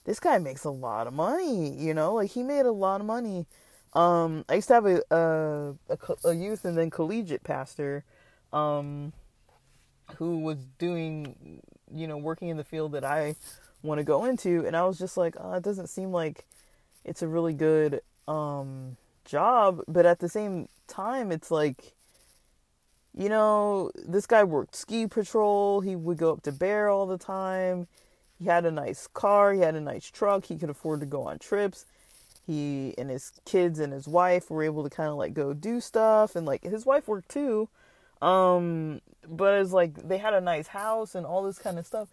this guy makes a lot of money, you know, like he made a lot of money. Um, I used to have a a, a, a youth and then collegiate pastor, um, who was doing, you know, working in the field that I want to go into, and I was just like, oh, it doesn't seem like it's a really good um job, but at the same time, it's like, you know, this guy worked ski patrol. He would go up to Bear all the time. He had a nice car. He had a nice truck. He could afford to go on trips. He and his kids and his wife were able to kind of like go do stuff. And like his wife worked too. Um, but it's like they had a nice house and all this kind of stuff.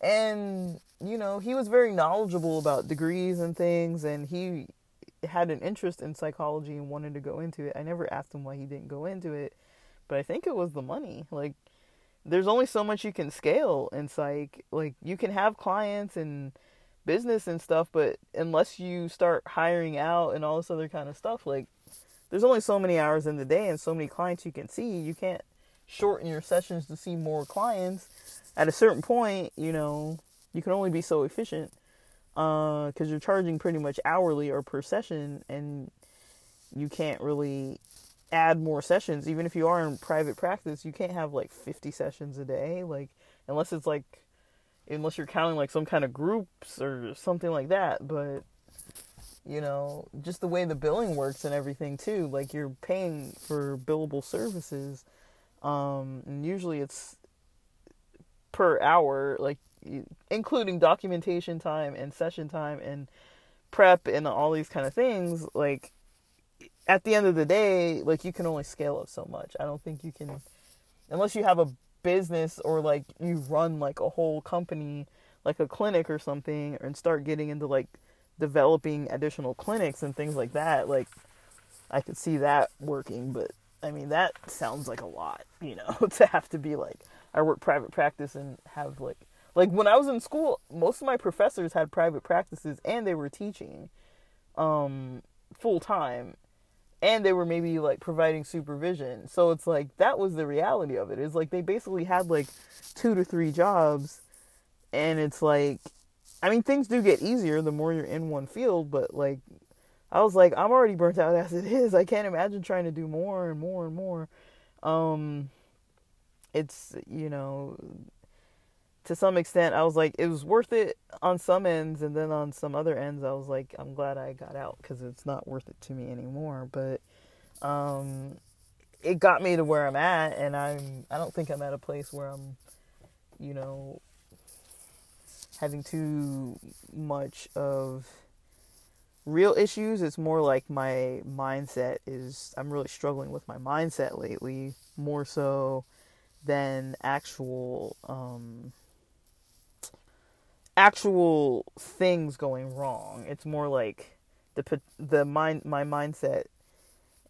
And, you know, he was very knowledgeable about degrees and things. And he had an interest in psychology and wanted to go into it. I never asked him why he didn't go into it, but I think it was the money. Like there's only so much you can scale in psych. Like you can have clients and business and stuff, but unless you start hiring out and all this other kind of stuff, like there's only so many hours in the day and so many clients you can see. You can't shorten your sessions to see more clients. At a certain point, you know, you can only be so efficient because uh, you're charging pretty much hourly or per session, and you can't really add more sessions. Even if you are in private practice, you can't have like 50 sessions a day, like unless it's like unless you're counting like some kind of groups or something like that. But you know, just the way the billing works and everything too, like you're paying for billable services. Um, and usually it's per hour, like including documentation time and session time and prep and all these kind of things like at the end of the day like you can only scale up so much i don't think you can unless you have a business or like you run like a whole company like a clinic or something and start getting into like developing additional clinics and things like that like i could see that working but i mean that sounds like a lot you know to have to be like i work private practice and have like like when I was in school, most of my professors had private practices and they were teaching um full time and they were maybe like providing supervision. So it's like that was the reality of it. It's like they basically had like two to three jobs and it's like I mean things do get easier the more you're in one field, but like I was like I'm already burnt out as it is. I can't imagine trying to do more and more and more. Um it's you know to some extent, I was like, it was worth it on some ends, and then on some other ends, I was like, I'm glad I got out because it's not worth it to me anymore. But um, it got me to where I'm at, and I'm I don't think I'm at a place where I'm, you know, having too much of real issues. It's more like my mindset is I'm really struggling with my mindset lately, more so than actual um, actual things going wrong. It's more like the the mind my mindset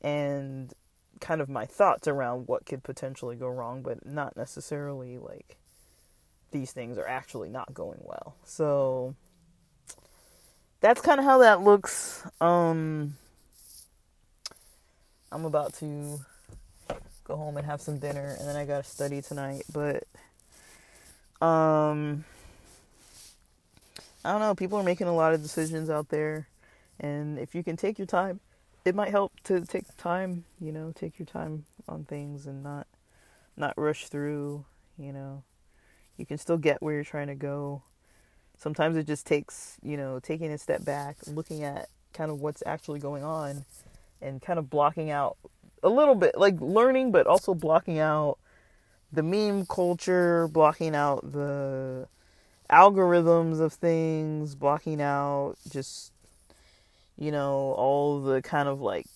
and kind of my thoughts around what could potentially go wrong, but not necessarily like these things are actually not going well. So that's kind of how that looks. Um I'm about to go home and have some dinner and then I got to study tonight, but um I don't know, people are making a lot of decisions out there. And if you can take your time, it might help to take time, you know, take your time on things and not not rush through, you know. You can still get where you're trying to go. Sometimes it just takes, you know, taking a step back, looking at kind of what's actually going on and kind of blocking out a little bit, like learning but also blocking out the meme culture, blocking out the algorithms of things, blocking out just, you know, all the kind of like,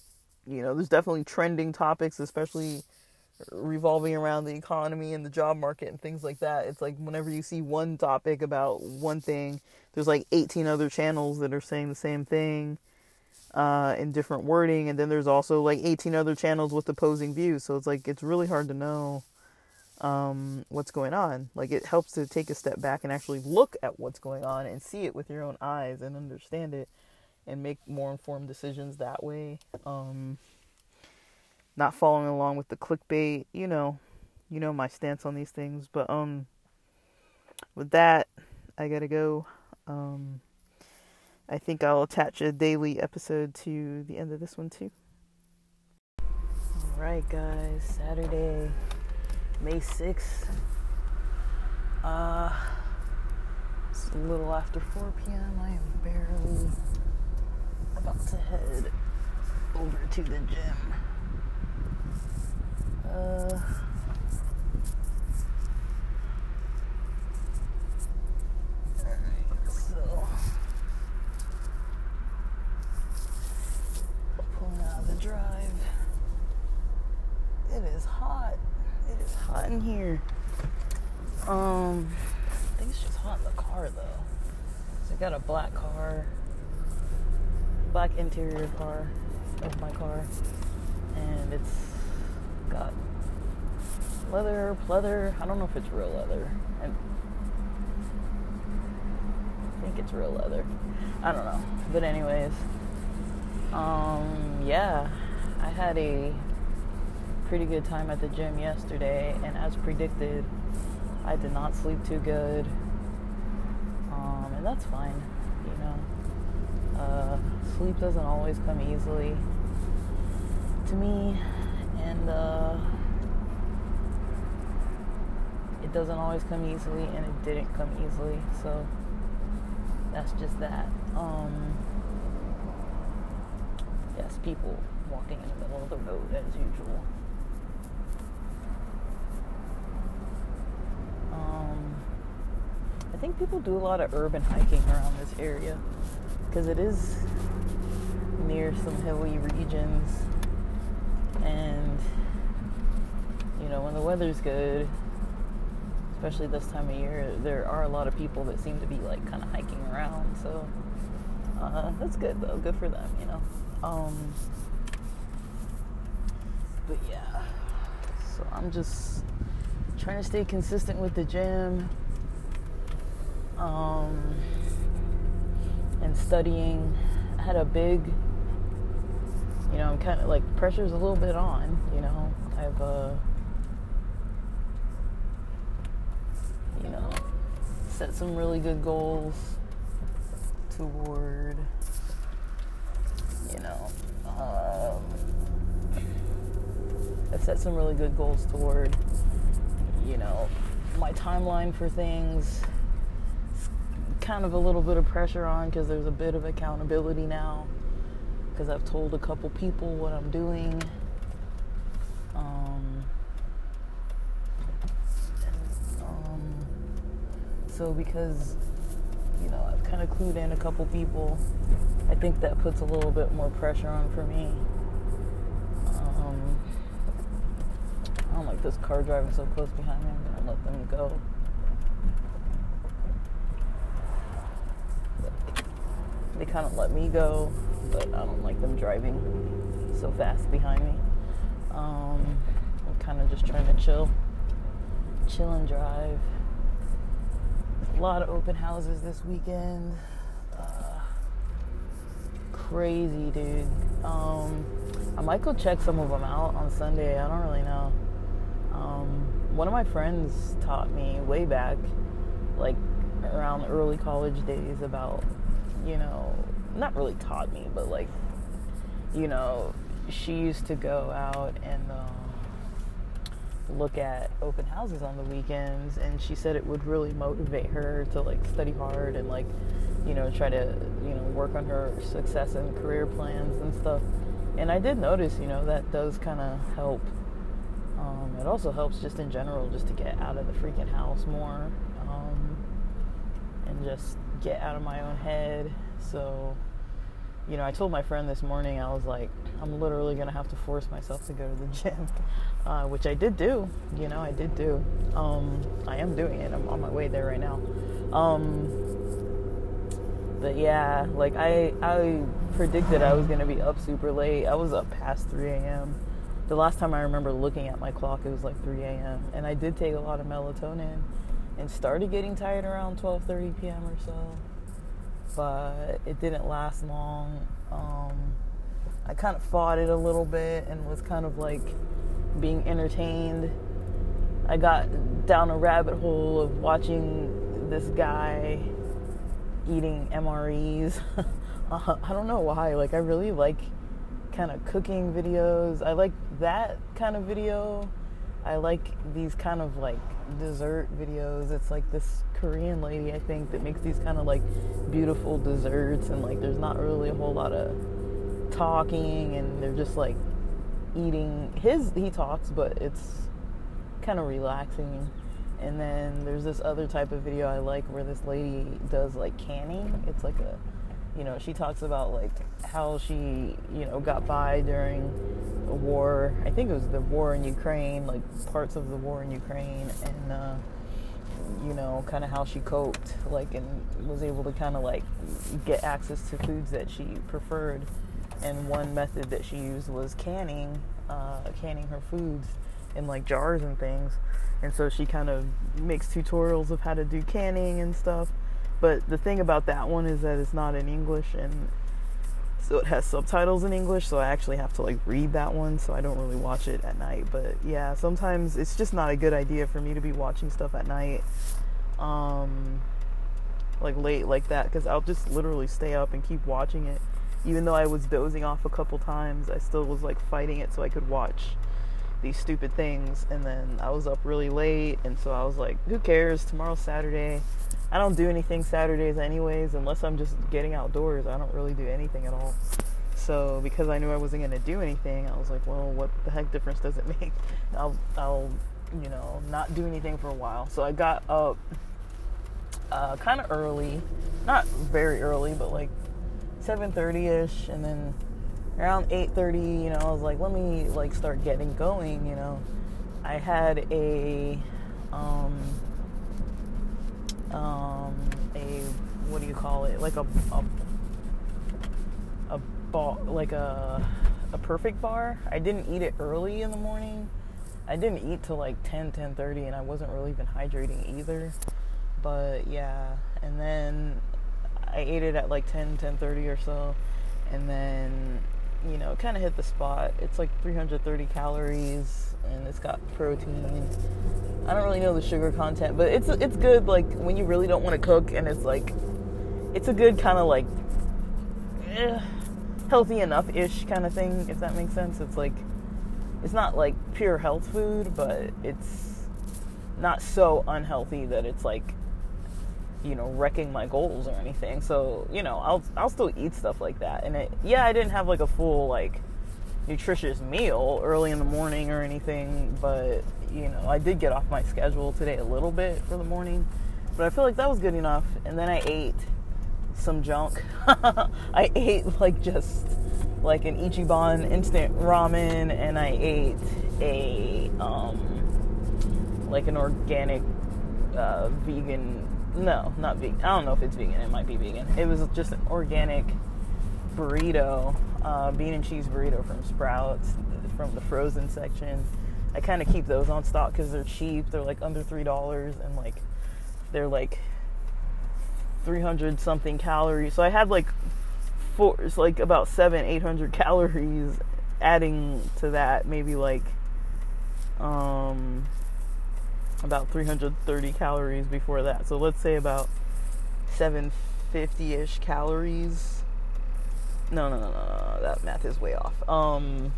you know, there's definitely trending topics, especially revolving around the economy and the job market and things like that. It's like whenever you see one topic about one thing, there's like 18 other channels that are saying the same thing uh, in different wording, and then there's also like 18 other channels with opposing views. So it's like it's really hard to know um, what's going on. Like it helps to take a step back and actually look at what's going on and see it with your own eyes and understand it and make more informed decisions that way. Um, not following along with the clickbait, you know, you know my stance on these things. But um, with that, I gotta go. Um, I think I'll attach a daily episode to the end of this one too. Alright, guys, Saturday, May 6th. Uh, it's a little after 4 p.m. I am barely about to head over to the gym. So pulling out of the drive. It is hot. It is hot in here. Um, I think it's just hot in the car though. So I got a black car, black interior car of my car, and it's got leather, pleather. I don't know if it's real leather. I think it's real leather. I don't know. But anyways, um, yeah, I had a pretty good time at the gym yesterday, and as predicted, I did not sleep too good. Um, and that's fine, you know. Uh, sleep doesn't always come easily to me, and uh, it doesn't always come easily, and it didn't come easily. So that's just that. Um, yes, people walking in the middle of the road as usual. Um, I think people do a lot of urban hiking around this area because it is near some hilly regions and you know when the weather's good especially this time of year there are a lot of people that seem to be like kind of hiking around. So uh, that's good though. Good for them you know. Um, but yeah. So i'm just trying to stay consistent with the gym um, and studying. I had a big you know, I'm kind of like pressure's a little bit on, you know. I've, uh, you know, set some really good goals toward, you know, um, I set some really good goals toward, you know, my timeline for things. Kind of a little bit of pressure on because there's a bit of accountability now because I've told a couple people what I'm doing. Um, um, so because you know I've kind of clued in a couple people, I think that puts a little bit more pressure on for me. Um, I don't like this car driving so close behind me. I'm gonna let them go. They kind of let me go but I don't like them driving so fast behind me. Um, I'm kind of just trying to chill, chill and drive. a lot of open houses this weekend. Uh, crazy, dude. Um, I might go check some of them out on Sunday. I don't really know. Um, one of my friends taught me way back, like around early college days, about you know not really taught me, but like, you know, she used to go out and um, look at open houses on the weekends, and she said it would really motivate her to like study hard and like, you know, try to you know work on her success and career plans and stuff. And I did notice, you know, that does kind of help. Um, it also helps just in general, just to get out of the freaking house more, um, and just get out of my own head so, you know, I told my friend this morning, I was like, I'm literally going to have to force myself to go to the gym, uh, which I did do. You know, I did do. Um, I am doing it. I'm on my way there right now. Um, but yeah, like I, I predicted I was going to be up super late. I was up past 3 a.m. The last time I remember looking at my clock, it was like 3 a.m. And I did take a lot of melatonin and started getting tired around 12:30 p.m. or so but it didn't last long. Um, I kind of fought it a little bit and was kind of like being entertained. I got down a rabbit hole of watching this guy eating MREs. uh, I don't know why. Like, I really like kind of cooking videos. I like that kind of video. I like these kind of like dessert videos. It's like this Korean lady, I think, that makes these kind of like beautiful desserts, and like there's not really a whole lot of talking, and they're just like eating. His he talks, but it's kind of relaxing. And then there's this other type of video I like where this lady does like canning. It's like a you know, she talks about like how she, you know, got by during a war. I think it was the war in Ukraine, like parts of the war in Ukraine, and uh, you know, kind of how she coped, like, and was able to kind of like get access to foods that she preferred. And one method that she used was canning, uh, canning her foods in like jars and things. And so she kind of makes tutorials of how to do canning and stuff but the thing about that one is that it's not in English and so it has subtitles in English, so I actually have to like read that one, so I don't really watch it at night. But yeah, sometimes it's just not a good idea for me to be watching stuff at night. Um like late like that because I'll just literally stay up and keep watching it. Even though I was dozing off a couple times, I still was like fighting it so I could watch these stupid things. And then I was up really late, and so I was like, who cares? Tomorrow's Saturday. I don't do anything Saturdays anyways, unless I'm just getting outdoors. I don't really do anything at all. So because I knew I wasn't gonna do anything, I was like, well, what the heck difference does it make? I'll, I'll, you know, not do anything for a while. So I got up uh, kind of early, not very early, but like 7:30 ish, and then around 8:30, you know, I was like, let me like start getting going. You know, I had a um, um, a what do you call it? Like a a, a ball, like a a perfect bar. I didn't eat it early in the morning. I didn't eat till like 10, 10:30, and I wasn't really even hydrating either. But yeah, and then I ate it at like 10, 10:30 or so, and then you know, kind of hit the spot. It's like 330 calories, and it's got protein I don't really know the sugar content, but it's it's good like when you really don't want to cook and it's like it's a good kind of like eh, healthy enough ish kind of thing if that makes sense. It's like it's not like pure health food, but it's not so unhealthy that it's like you know wrecking my goals or anything. So, you know, I'll I'll still eat stuff like that. And it yeah, I didn't have like a full like nutritious meal early in the morning or anything, but you know, I did get off my schedule today a little bit for the morning, but I feel like that was good enough. And then I ate some junk. I ate like just like an Ichiban instant ramen, and I ate a um like an organic uh, vegan. No, not vegan. I don't know if it's vegan. It might be vegan. It was just an organic burrito, uh, bean and cheese burrito from Sprouts from the frozen section I kind of keep those on stock because they're cheap. They're like under three dollars and like they're like 300 something calories. So I had like four, it's like about seven, 800 calories adding to that, maybe like um about 330 calories before that. So let's say about 750 ish calories. No, no, no, no, that math is way off. Um,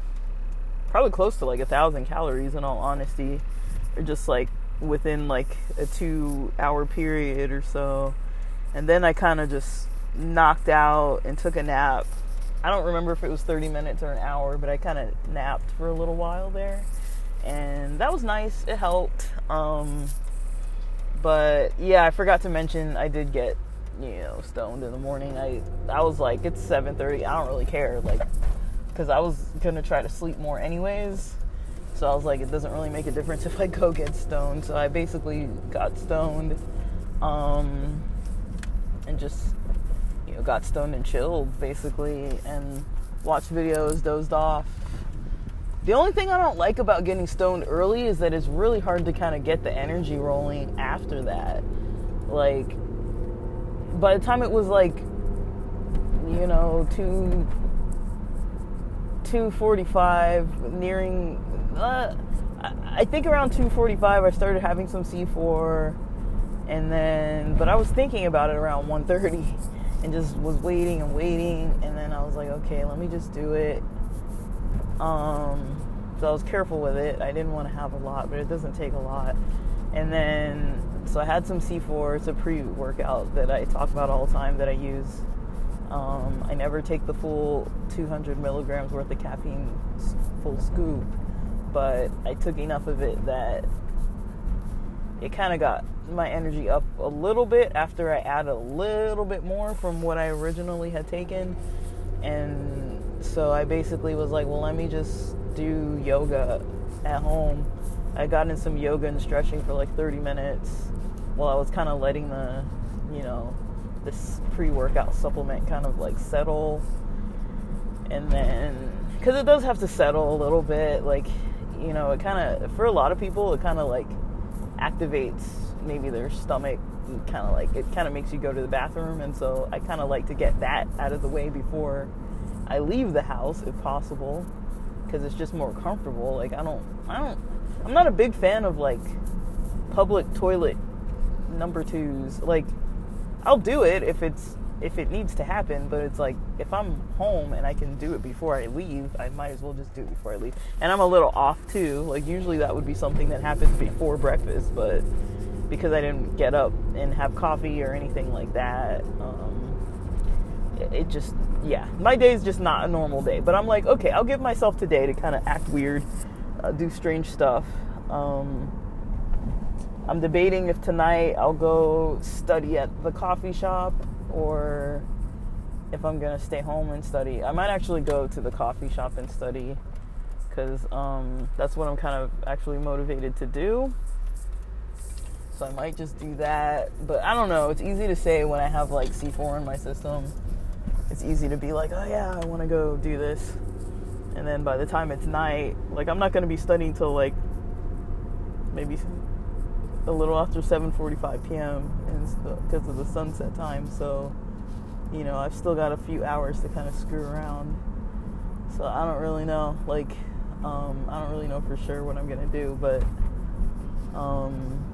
probably close to like a thousand calories in all honesty, or just like within like a two hour period or so. And then I kind of just knocked out and took a nap. I don't remember if it was 30 minutes or an hour, but I kind of napped for a little while there. And that was nice. It helped. Um, but yeah, I forgot to mention I did get you know, stoned in the morning. I I was like, it's 7:30. I don't really care, like, because I was gonna try to sleep more anyways. So I was like, it doesn't really make a difference if I go get stoned. So I basically got stoned, um, and just you know got stoned and chilled basically, and watched videos, dozed off. The only thing I don't like about getting stoned early is that it's really hard to kind of get the energy rolling after that. Like by the time it was like you know two 245 nearing uh, i think around 245 i started having some c4 and then but i was thinking about it around 130 and just was waiting and waiting and then i was like okay let me just do it. Um so i was careful with it. I didn't want to have a lot but it doesn't take a lot and then so I had some C4. It's a pre-workout that I talk about all the time that I use. Um, I never take the full 200 milligrams worth of caffeine, full scoop, but I took enough of it that it kind of got my energy up a little bit after I add a little bit more from what I originally had taken. And so I basically was like, well, let me just do yoga at home. I got in some yoga and stretching for like 30 minutes while I was kind of letting the, you know, this pre workout supplement kind of like settle. And then, because it does have to settle a little bit, like, you know, it kind of, for a lot of people, it kind of like activates maybe their stomach kind of like, it kind of makes you go to the bathroom. And so I kind of like to get that out of the way before I leave the house if possible because it's just more comfortable. Like, I don't, I don't, I'm not a big fan of like public toilet number twos. Like, I'll do it if it's if it needs to happen, but it's like if I'm home and I can do it before I leave, I might as well just do it before I leave. And I'm a little off too. Like usually that would be something that happens before breakfast, but because I didn't get up and have coffee or anything like that, um, it just yeah, my day is just not a normal day. But I'm like, okay, I'll give myself today to kind of act weird, uh, do strange stuff. Um, I'm debating if tonight I'll go study at the coffee shop or if I'm gonna stay home and study. I might actually go to the coffee shop and study because um, that's what I'm kind of actually motivated to do. So I might just do that. But I don't know. It's easy to say when I have like C4 in my system. It's easy to be like, oh yeah, I want to go do this. And then by the time it's night, like I'm not to be studying till like maybe a little after 7:45 p.m. because of the sunset time. So, you know, I've still got a few hours to kind of screw around. So I don't really know. Like, um, I don't really know for sure what I'm gonna do, but um,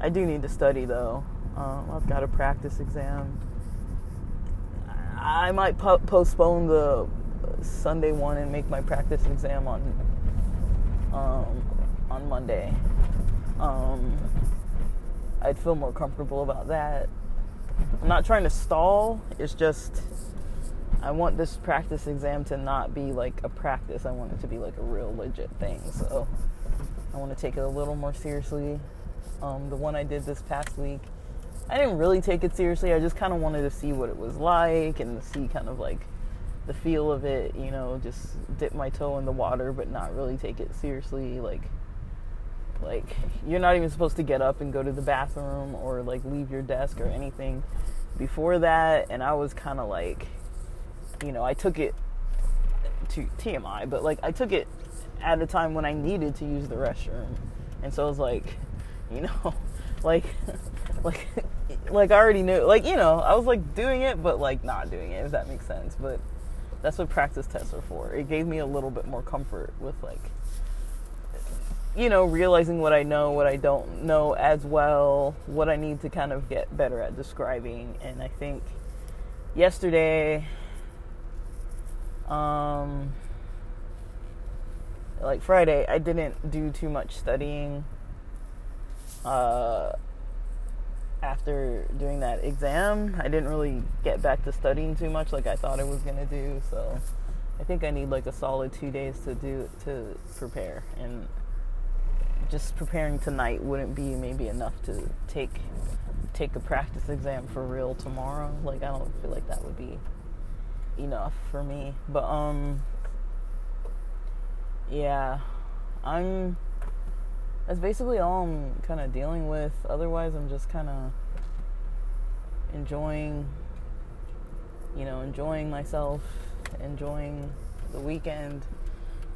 I do need to study though. Um, I've got a practice exam. I might po- postpone the Sunday one and make my practice exam on um, on Monday um, I'd feel more comfortable about that. I'm not trying to stall. It's just I want this practice exam to not be like a practice. I want it to be like a real legit thing. So I want to take it a little more seriously. Um, the one I did this past week, I didn't really take it seriously. I just kind of wanted to see what it was like and see kind of like the feel of it. You know, just dip my toe in the water, but not really take it seriously. Like like, you're not even supposed to get up and go to the bathroom or like leave your desk or anything before that. And I was kind of like, you know, I took it to TMI, but like I took it at a time when I needed to use the restroom. And so I was like, you know, like, like, like I already knew, like, you know, I was like doing it, but like not doing it, if that makes sense. But that's what practice tests are for. It gave me a little bit more comfort with like you know, realizing what I know, what I don't know as well, what I need to kind of get better at describing. And I think yesterday, um, like Friday, I didn't do too much studying. Uh, after doing that exam, I didn't really get back to studying too much like I thought I was gonna do. So I think I need like a solid two days to do to prepare and just preparing tonight wouldn't be maybe enough to take take a practice exam for real tomorrow. Like I don't feel like that would be enough for me. But um yeah, I'm that's basically all I'm kind of dealing with. Otherwise, I'm just kind of enjoying you know, enjoying myself, enjoying the weekend,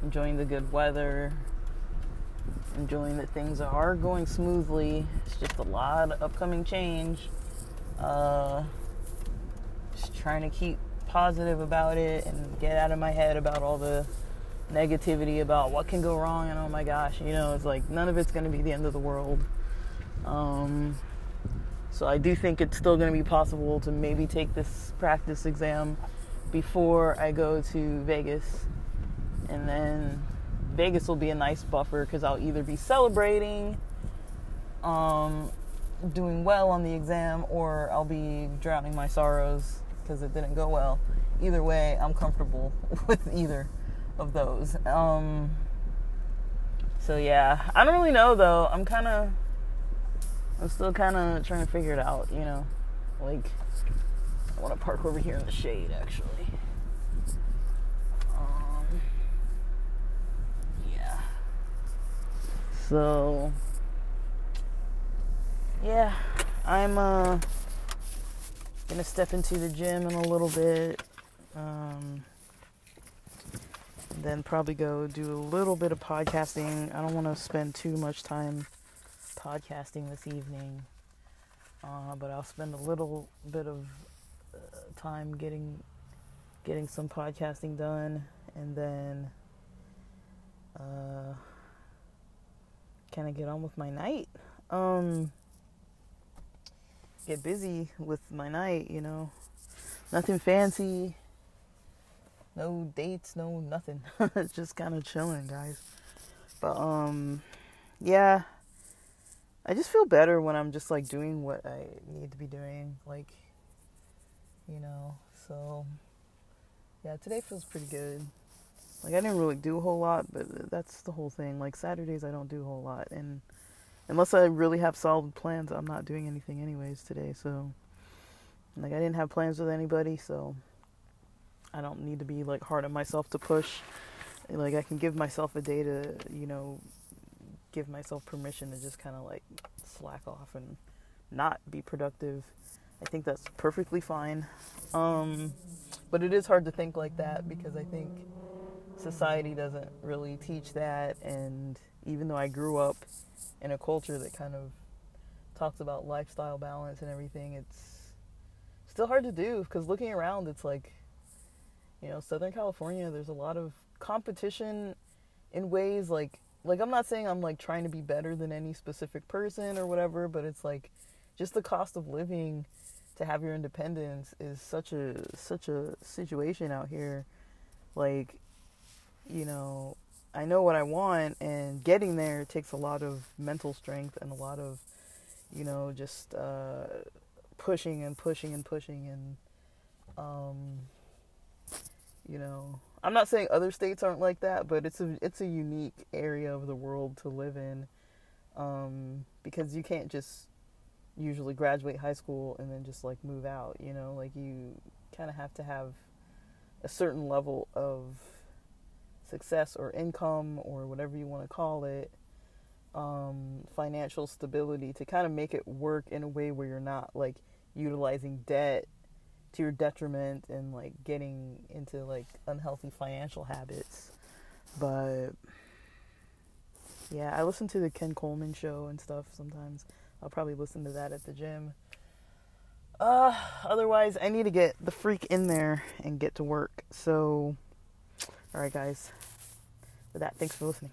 enjoying the good weather, enjoying that things are going smoothly. It's just a lot of upcoming change. Uh, just trying to keep positive about it and get out of my head about all the negativity about what can go wrong and oh my gosh, you know, it's like none of it's going to be the end of the world. Um, so I do think it's still going to be possible to maybe take this practice exam before I go to Vegas. And then Vegas will be a nice buffer because I'll either be celebrating, um, doing well on the exam, or I'll be drowning my sorrows because it didn't go well. Either way, I'm comfortable with either of those. Um, so yeah, I don't really know though. I'm kind of, I'm still kind of trying to figure it out. You know, like I want to park over here in the shade actually. Um, yeah. So, yeah, I'm uh, gonna step into the gym in a little bit. Um, then probably go do a little bit of podcasting. I don't want to spend too much time podcasting this evening, uh, but I'll spend a little bit of uh, time getting getting some podcasting done, and then. Uh, kind of get on with my night. Um, get busy with my night, you know. Nothing fancy. No dates, no nothing. It's just kind of chilling, guys. But um yeah. I just feel better when I'm just like doing what I need to be doing, like you know. So yeah, today feels pretty good. Like I didn't really do a whole lot, but that's the whole thing. Like Saturdays, I don't do a whole lot, and unless I really have solid plans, I'm not doing anything anyways today. So, like I didn't have plans with anybody, so I don't need to be like hard on myself to push. Like I can give myself a day to, you know, give myself permission to just kind of like slack off and not be productive. I think that's perfectly fine. Um, but it is hard to think like that because I think society doesn't really teach that and even though I grew up in a culture that kind of talks about lifestyle balance and everything it's still hard to do because looking around it's like you know southern california there's a lot of competition in ways like like i'm not saying i'm like trying to be better than any specific person or whatever but it's like just the cost of living to have your independence is such a such a situation out here. Like you know, I know what I want, and getting there takes a lot of mental strength and a lot of, you know, just uh, pushing and pushing and pushing and, um, you know, I'm not saying other states aren't like that, but it's a it's a unique area of the world to live in, um, because you can't just usually graduate high school and then just like move out. You know, like you kind of have to have a certain level of success or income or whatever you want to call it, um, financial stability to kind of make it work in a way where you're not like utilizing debt to your detriment and like getting into like unhealthy financial habits. But yeah, I listen to the Ken Coleman show and stuff sometimes. I'll probably listen to that at the gym. Uh, otherwise, I need to get the freak in there and get to work. So, all right, guys. With that, thanks for listening.